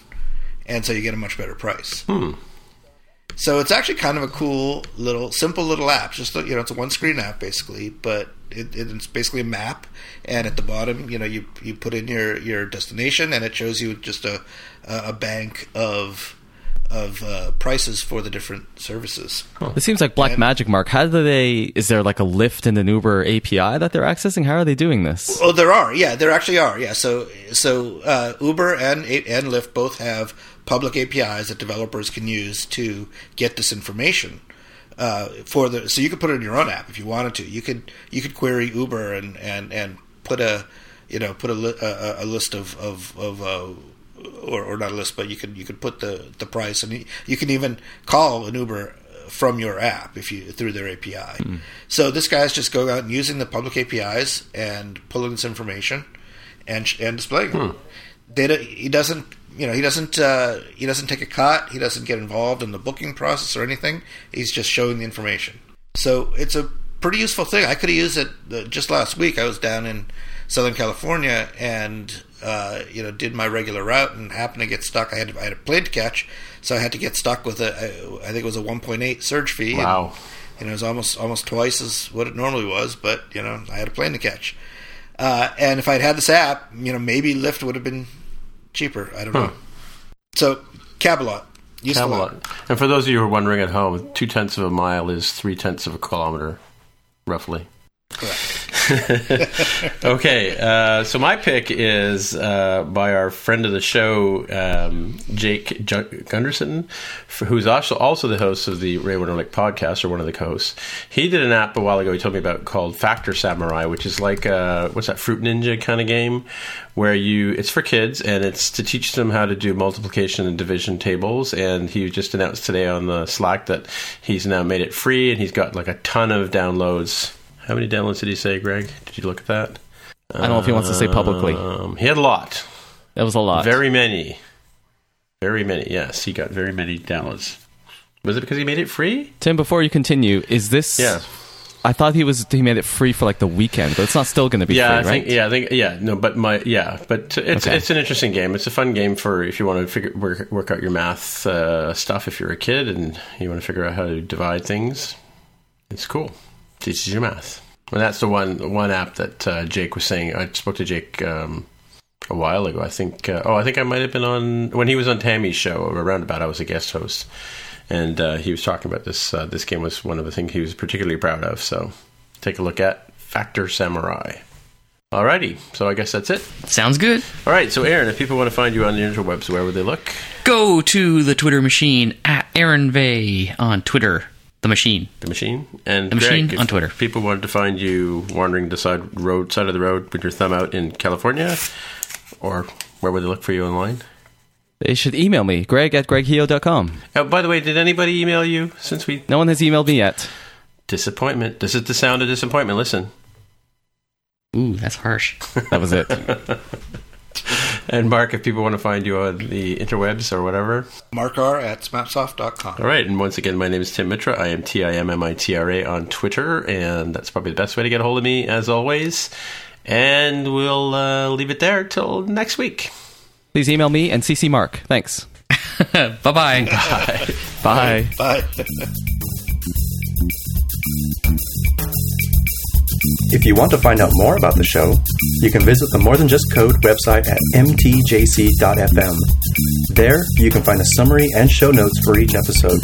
and so you get a much better price. So it's actually kind of a cool little, simple little app. Just you know, it's a one screen app basically, but it, it's basically a map. And at the bottom, you know, you you put in your your destination, and it shows you just a a bank of of uh, prices for the different services. This seems like black magic, Mark. How do they? Is there like a Lyft and an Uber API that they're accessing? How are they doing this? Oh, there are. Yeah, there actually are. Yeah, so so uh, Uber and and Lyft both have public APIs that developers can use to get this information. Uh, for the so you could put it in your own app if you wanted to. You could you could query Uber and and and put a you know put a li- a, a list of of of. Uh, or, or not a list, but you could you could put the, the price, and you, can even call an Uber from your app if you through their API. So this guy's just going out and using the public APIs and pulling this information and and displaying it. Data. He doesn't. You know, he doesn't. Uh, he doesn't take a cut. He doesn't get involved in the booking process or anything. He's just showing the information. So it's a pretty useful thing. I could have used it uh, just last week. I was down in Southern California and uh, you know did my regular route and happened to get stuck. I had I had a plane to catch, so I had to get stuck with a I think it was a 1.8 surge fee. and, Wow. you know, it was almost almost twice as what it normally was, but you know, I had a plane to catch. Uh, and if I'd had this app, you know, maybe Lyft would have been cheaper. I don't know. So Cabalot, used a lot. Camelot. And for those of you who are wondering at home, two tenths of a mile is three tenths of a kilometer, roughly. <laughs> okay, uh, so my pick is uh, by our friend of the show, um, Jake Ju- Gundersen, who's also also the host of the Ray Wenderlich podcast, or one of the hosts. He did an app a while ago. He told me about called Factor Samurai, which is like a, what's that Fruit Ninja kind of game, where you it's for kids and it's to teach them how to do multiplication and division tables. And he just announced today on the Slack that he's now made it free, and he's got like a ton of downloads. How many downloads did he say, Greg? Did you look at that? I don't know if he wants to say publicly. Um, he had a lot. That was a lot. Very many. Very many. Yes, he got very many downloads. Was it because he made it free? Tim, before you continue, is this? Yeah. I thought he was he made it free for like the weekend, but it's not still going to be Yeah, free, I think. right? Yeah, I think. Yeah, no, but my yeah, but it's Okay. it's an interesting game. It's a fun game for if you want to figure work, work out your math uh, stuff. If you're a kid and you want to figure out how to divide things, it's cool. Teaches you math. And that's the one one app that uh, Jake was saying. I spoke to Jake um, a while ago. I think. Uh, oh, I think I might have been on when he was on Tammy's show or Roundabout. I was a guest host, and uh, he was talking about this. Uh, this game was one of the things he was particularly proud of. So take a look at Factor Samurai. Alrighty, so I guess that's it. Sounds good. All right, so Aaron, if people want to find you on the interwebs, where would they look? Go to the Twitter machine at Aaron Vegh on Twitter. The machine. The machine and The Machine Greg, on if Twitter. People wanted to find you wandering the side road side of the road with your thumb out in California, or where would they look for you online? They should email me, greg at gregheo.com. Oh, by the way, did anybody email you since we No one has emailed me yet. disappointment? This is the sound of disappointment. Listen, Ooh, that's harsh. That was it. <laughs> <laughs> and Mark, if people want to find you on the interwebs or whatever, Mark R at smapsoft.com. All right, and once again, my name is Tim Mitra. I am T I M M I T R A on Twitter, and that's probably the best way to get a hold of me, as always. And we'll uh, leave it there till next week. Please email me and CC Mark. Thanks. <laughs> bye bye. Bye. Bye. <laughs> If you want to find out more about the show, you can visit the More Than Just Code website at mtjc.fm. There, you can find a summary and show notes for each episode.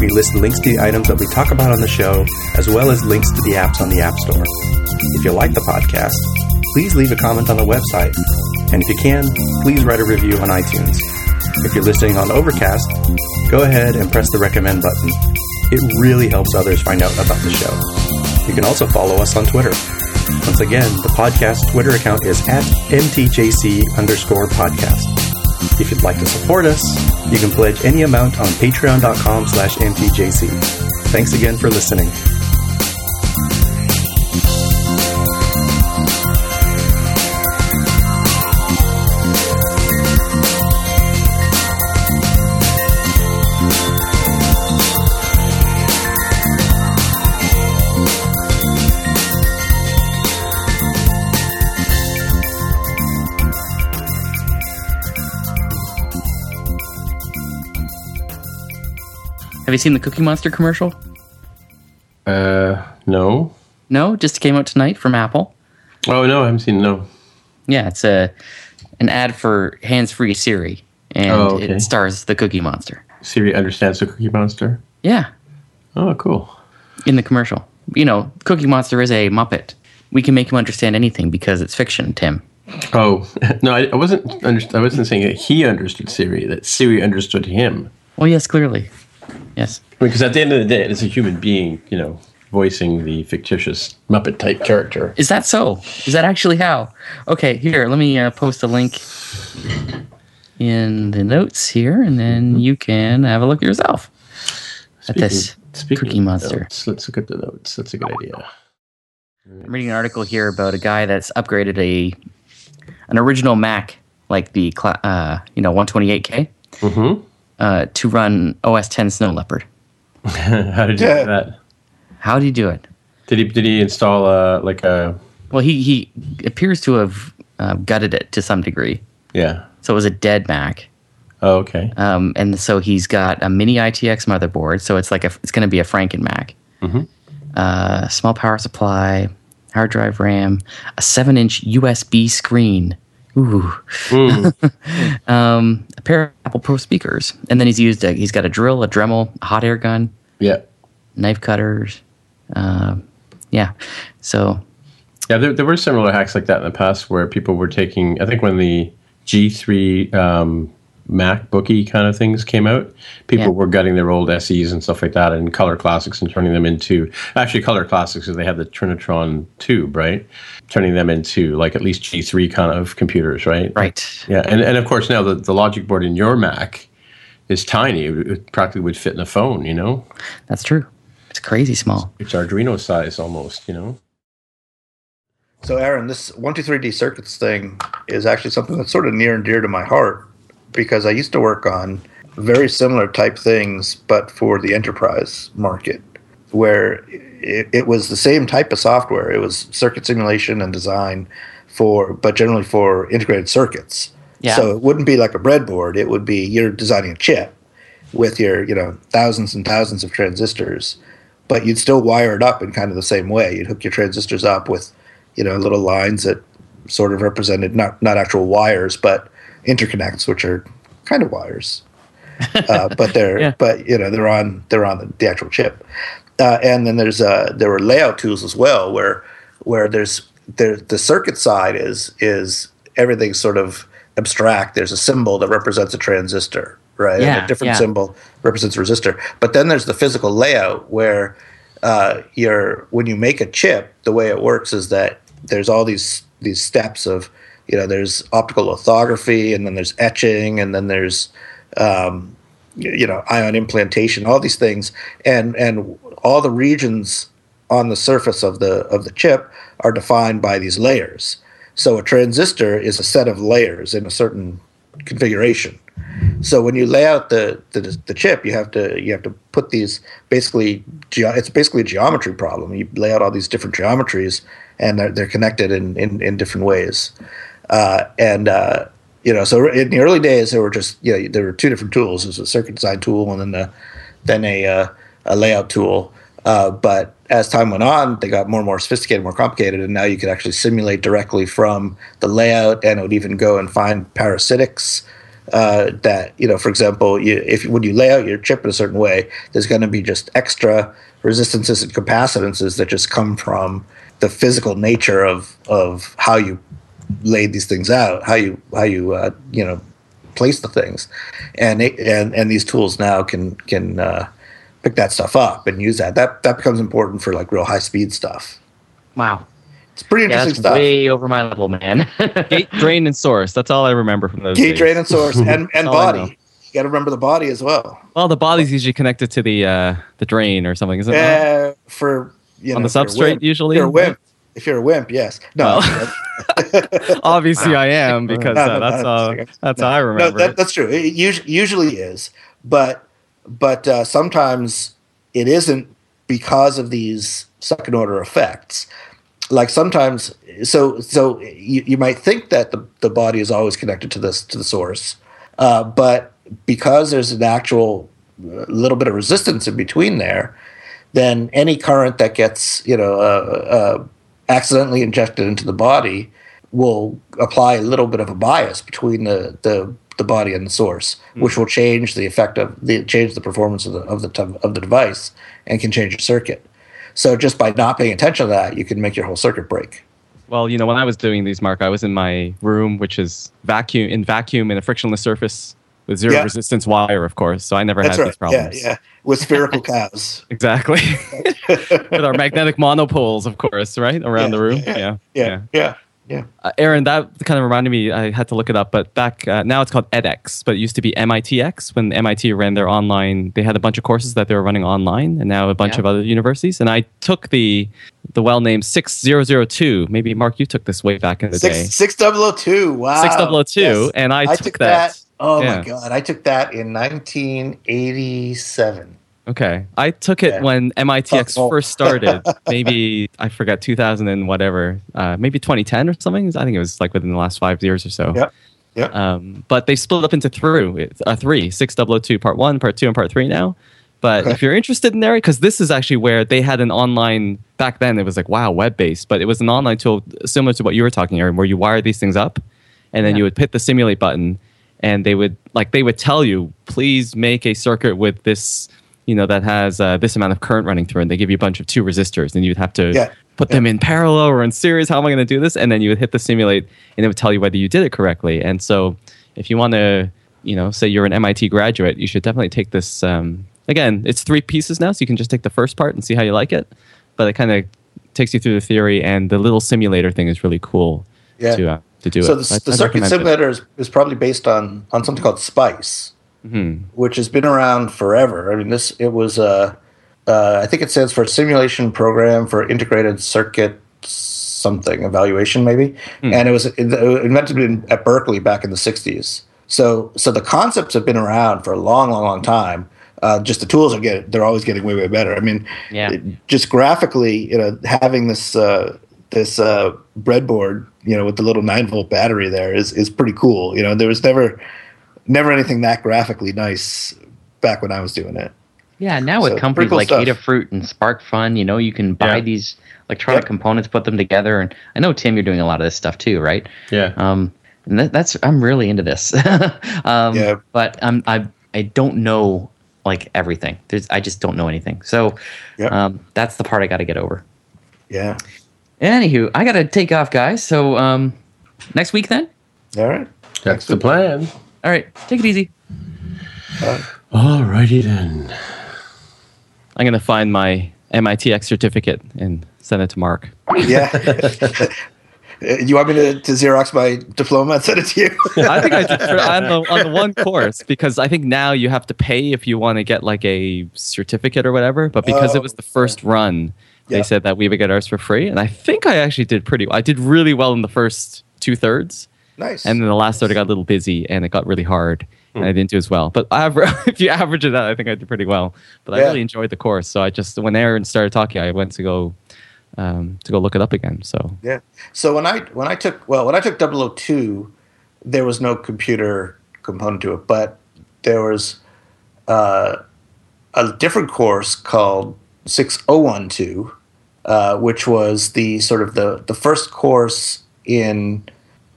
We list links to the items that we talk about on the show, as well as links to the apps on the App Store. If you like the podcast, please leave a comment on the website. And if you can, please write a review on iTunes. If you're listening on Overcast, go ahead and press the recommend button. It really helps others find out about the show. You can also follow us on Twitter. Once again, the podcast Twitter account is at mtjc underscore podcast. If you'd like to support us, you can pledge any amount on patreon.com slash mtjc. Thanks again for listening. Have you seen the Cookie Monster commercial? Uh, no. No, just came out tonight from Apple. Oh no, I haven't seen. No. Yeah, it's a an ad for hands-free Siri, and Oh, okay. it stars the Cookie Monster. Siri understands the Cookie Monster. Yeah, Oh, cool. in the commercial. You know, Cookie Monster is a Muppet. We can make him understand anything because it's fiction, Tim. Oh <laughs> no, I, I wasn't. Underst- I wasn't saying that he understood Siri. That Siri understood him. Well, yes, clearly. Yes. Because at the end of the day, it's a human being, you know, voicing the fictitious Muppet type character. Is that so? Is that actually how? Okay, here, let me uh, post a link in the notes here, and then you can have a look yourself at this. Speaking Cookie Monster. notes, let's look at the notes. That's a good idea. I'm reading an article here about a guy that's upgraded a an original Mac, like the uh, you know 128K, Mm-hmm. Uh, to run OS 10 Snow Leopard. <laughs> How did you Yeah. do that? How did he do it? Did he did he install a like a Well, he he appears to have uh, gutted it to some degree, yeah? so it was a dead Mac. Oh, okay. Um, and so he's got a mini ITX motherboard, so it's like a, it's going to be a Franken Mac. Uh, small power supply, hard drive RAM, a seven-inch USB screen. Ooh. <laughs> um, a pair of Apple Pro speakers, and then he's used a, he's got a drill, a Dremel, a hot air gun, Yeah. knife cutters. Um, yeah, so Yeah, there, there were similar hacks like that in the past where people were taking. I think when the G3 um, MacBooky kind of things came out, people Yeah. were gutting their old SEs and stuff like that and Color Classics and turning them into actually Color Classics because they had the Trinitron tube, right? Turning them into like at least G3 kind of computers, right? right. Yeah, and, and of course now the, the logic board in your Mac is tiny. It, it practically would fit in a phone, you know? That's true. It's crazy small. It's Arduino size almost, you know? So, Aaron, this 123D circuits thing is actually something that's sort of near and dear to my heart because I used to work on very similar type things, but for the enterprise market, where it, it was the same type of software. It was circuit simulation and design for, but generally for integrated circuits. Yeah. So it wouldn't be like a breadboard. It would be you're designing a chip with your, you know, thousands and thousands of transistors, but you'd still wire it up in kind of the same way. You'd hook your transistors up with you know, little lines that sort of represented not not actual wires, but interconnects, which are kind of wires, <laughs> uh, but they're Yeah. but you know they're on they're on the, the actual chip. Uh, and then there's uh, there were layout tools as well, where where there's there the circuit side is is everything sort of abstract. There's a symbol that represents a transistor, right? Yeah, and a different yeah. symbol represents a resistor. But then there's the physical layout where uh, you're when you make a chip, the way it works is that there's all these these steps of you know there's optical lithography and then there's etching and then there's um, you know ion implantation all these things and and all the regions on the surface of the of the chip are defined by these layers so a transistor is a set of layers in a certain configuration so when you lay out the, the the chip, you have to you have to put these basically it's basically a geometry problem. You lay out all these different geometries, and they're, they're connected in, in, in different ways. Uh, and uh, you know, so in the early days, there were just you know there were two different tools. There was a circuit design tool, and then a, then a uh, a layout tool. Uh, but as time went on, they got more and more sophisticated, more complicated, and now you could actually simulate directly from the layout, and it would even go and find parasitics uh, that you know, for example, you, if when you lay out your chip in a certain way, there's going to be just extra resistances and capacitances that just come from the physical nature of of how you laid these things out, how you how you uh, you know place the things, and it, and and these tools now can can uh, pick that stuff up and use that. That that becomes important for like real high speed stuff. Wow. It's pretty Yeah, interesting that's stuff. way over my level, man. <laughs> Gate, drain, and source. That's all I remember from those. Gate days. drain and source and <laughs> and body. You got to remember the body as well. Well, the body's usually connected to the uh, the drain or something, isn't it? Uh, for you On the if you're a substrate, wimp- usually? If you're wimp, if you're a wimp, yes. No, <laughs> <laughs> Obviously, I am <laughs> because No, uh, no, that's no, uh, that's no, how I no, remember that, that's true. It us- usually is, but but uh, sometimes it isn't because of these second order effects. Like sometimes, so so you, you might think that the, the body is always connected to this to the source, uh, but because there's an actual uh, little bit of resistance in between there, then any current that gets you know uh, uh, accidentally injected into the body will apply a little bit of a bias between the the, the body and the source, hmm. which will change the effect of the change the performance of the of the of the device and can change your circuit. So just by not paying attention to that, you can make your whole circuit break. Well, you know, when I was doing these, Mark, I was in my room, which is vacuum in vacuum in a frictionless surface with zero Yeah. resistance wire, of course. So I never That's had right. these problems. Yeah, yeah. With spherical cows. Exactly. <laughs> with our magnetic monopoles, of course, right around Yeah, the room. yeah, Yeah. Yeah, yeah. Yeah. Uh, Aaron, that kind of reminded me. I had to look it up, but back uh, now it's called edX, but it used to be MITx when MIT ran their online. They had a bunch of courses that they were running online, and now a bunch Yeah. of other universities. And I took the the well named six zero zero two. Maybe Mark, you took this way back in the day. Six six double o two. Wow. Six double O two, Yes. and I, I took, took that. that. Oh Yeah. my god! I took that in 1987. Okay, I took it Yeah. when MITx Oh. first started. <laughs> maybe I forgot 2000 and whatever. Uh, maybe 2010 or something. I think it was like within the last five years or so. Yeah. Yep. Um, but they split up into three, uh, three, 6002 part one, part two, and part three now. But if you're interested in there, because this is actually where they had an online back then, it was like wow, web based, but it was an online tool similar to what you were talking, Aaron, where you wire these things up, and then Yeah. you would hit the simulate button, and they would like they would tell you, please make a circuit with this, you know, that has uh, this amount of current running through, and they give you a bunch of two resistors, and you'd have to Yeah. put them in parallel or in series. How am I going to do this? And then you would hit the simulate, and it would tell you whether you did it correctly. And so, if you want to, you know, say you're an MIT graduate, you should definitely take this. Um, again, it's three pieces now, so you can just take the first part and see how you like it. But it kind of takes you through the theory, and the little simulator thing is really cool Yeah. to uh, to do so it. the, I- the I'd circuit simulator is, is probably based on on something called Spice, Mhm. which has been around forever. I mean, this it was uh, uh, I think it stands for Simulation Program for Integrated Circuit something evaluation maybe, and it was invented in, at Berkeley back in the '60s. So so the concepts have been around for a long, long, long time. Uh, just the tools are getting they're always getting way way better. I mean, Yeah. just graphically, you know, having this uh, this uh, breadboard, you know, with the little nine volt battery there is is pretty cool. You know, there was never never anything that graphically nice back when I was doing it. Yeah, now So, with companies cool like stuff. Adafruit and SparkFun, you know, you can buy Yeah. these electronic Yep. components, put them together, and I know Tim, you're doing a lot of this stuff too, right? Yeah. Um, and that, that's I'm really into this. <laughs> um, Yeah. But I'm I I don't know like everything. There's I just don't know anything. So Yep. um, that's the part I got to get over. Yeah. Anywho, I got to take off, guys. So um, next week then. All right. That's the plan. All right, take it easy. All righty then. I'm going to find my MITx certificate and send it to Mark. Yeah. <laughs> You want me to, to Xerox my diploma and send it to you? I think I did for, on, the, on the one course because I think now you have to pay if you want to get like a certificate or whatever. But because it was the oh, first run, they said that we would get ours for free, and I think I actually did pretty. well. I did really well in the first two thirds, nice. and then the last third I got a little busy and it got really hard, and I didn't do as well. But <laughs> aver- if you average it out, I think I did pretty well. But I really enjoyed the course, so I just when Aaron started talking, I went to go um, to go look it up again. So Yeah. So when I when I took well when I took 002, there was no computer component to it, but there was uh, a different course called 6012, uh, which was the sort of the the first course in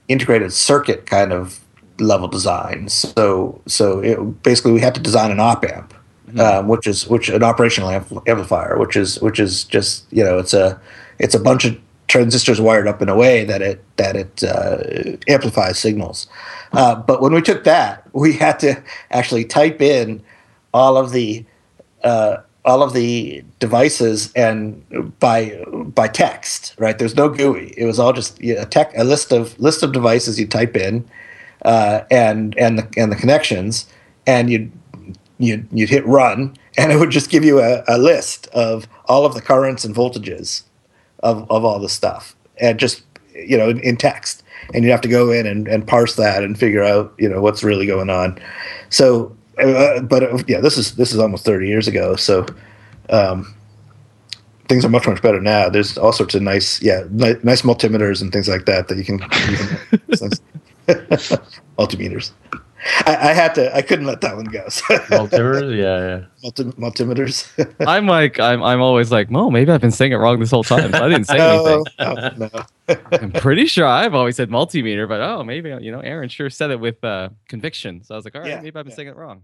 integrated circuit kind of level design. So so it, basically we had to design an op amp, um, which is which an operational ampl- amplifier, which is which is just you know it's a it's a bunch of transistors wired up in a way that it that it uh, amplifies signals. Uh, but when we took that, <laughs> we had to actually type in all of the uh, all of the devices and by by text, right? There's no GUI. It was all just a tech a list of list of devices you type in, uh, and and the and the connections, and you'd you'd you'd hit run, <laughs> and it would just give you a, a list of all of the currents and voltages of of all the stuff, and just you know in, in text, and you'd have to go in and, and parse that and figure out you know what's really going on. So, uh, but uh, yeah, this is this is almost thirty years ago, so. Um, things are much much better now. There's all sorts of nice, yeah, ni- nice multimeters and things like that that you can, you can <laughs> <laughs> multimeters. I, I had to, I couldn't let that one go. <laughs> So. Multimeters? Yeah, yeah. Multi, multimeters. <laughs> I'm like I'm I'm always like, oh, maybe I've been saying it wrong this whole time. I didn't say <laughs> anything. no, no, no. I'm pretty sure I've always said multimeter, but oh, maybe you know, Aaron sure said it with uh, conviction. So I was like, all right, Yeah, maybe I've been yeah. saying it wrong.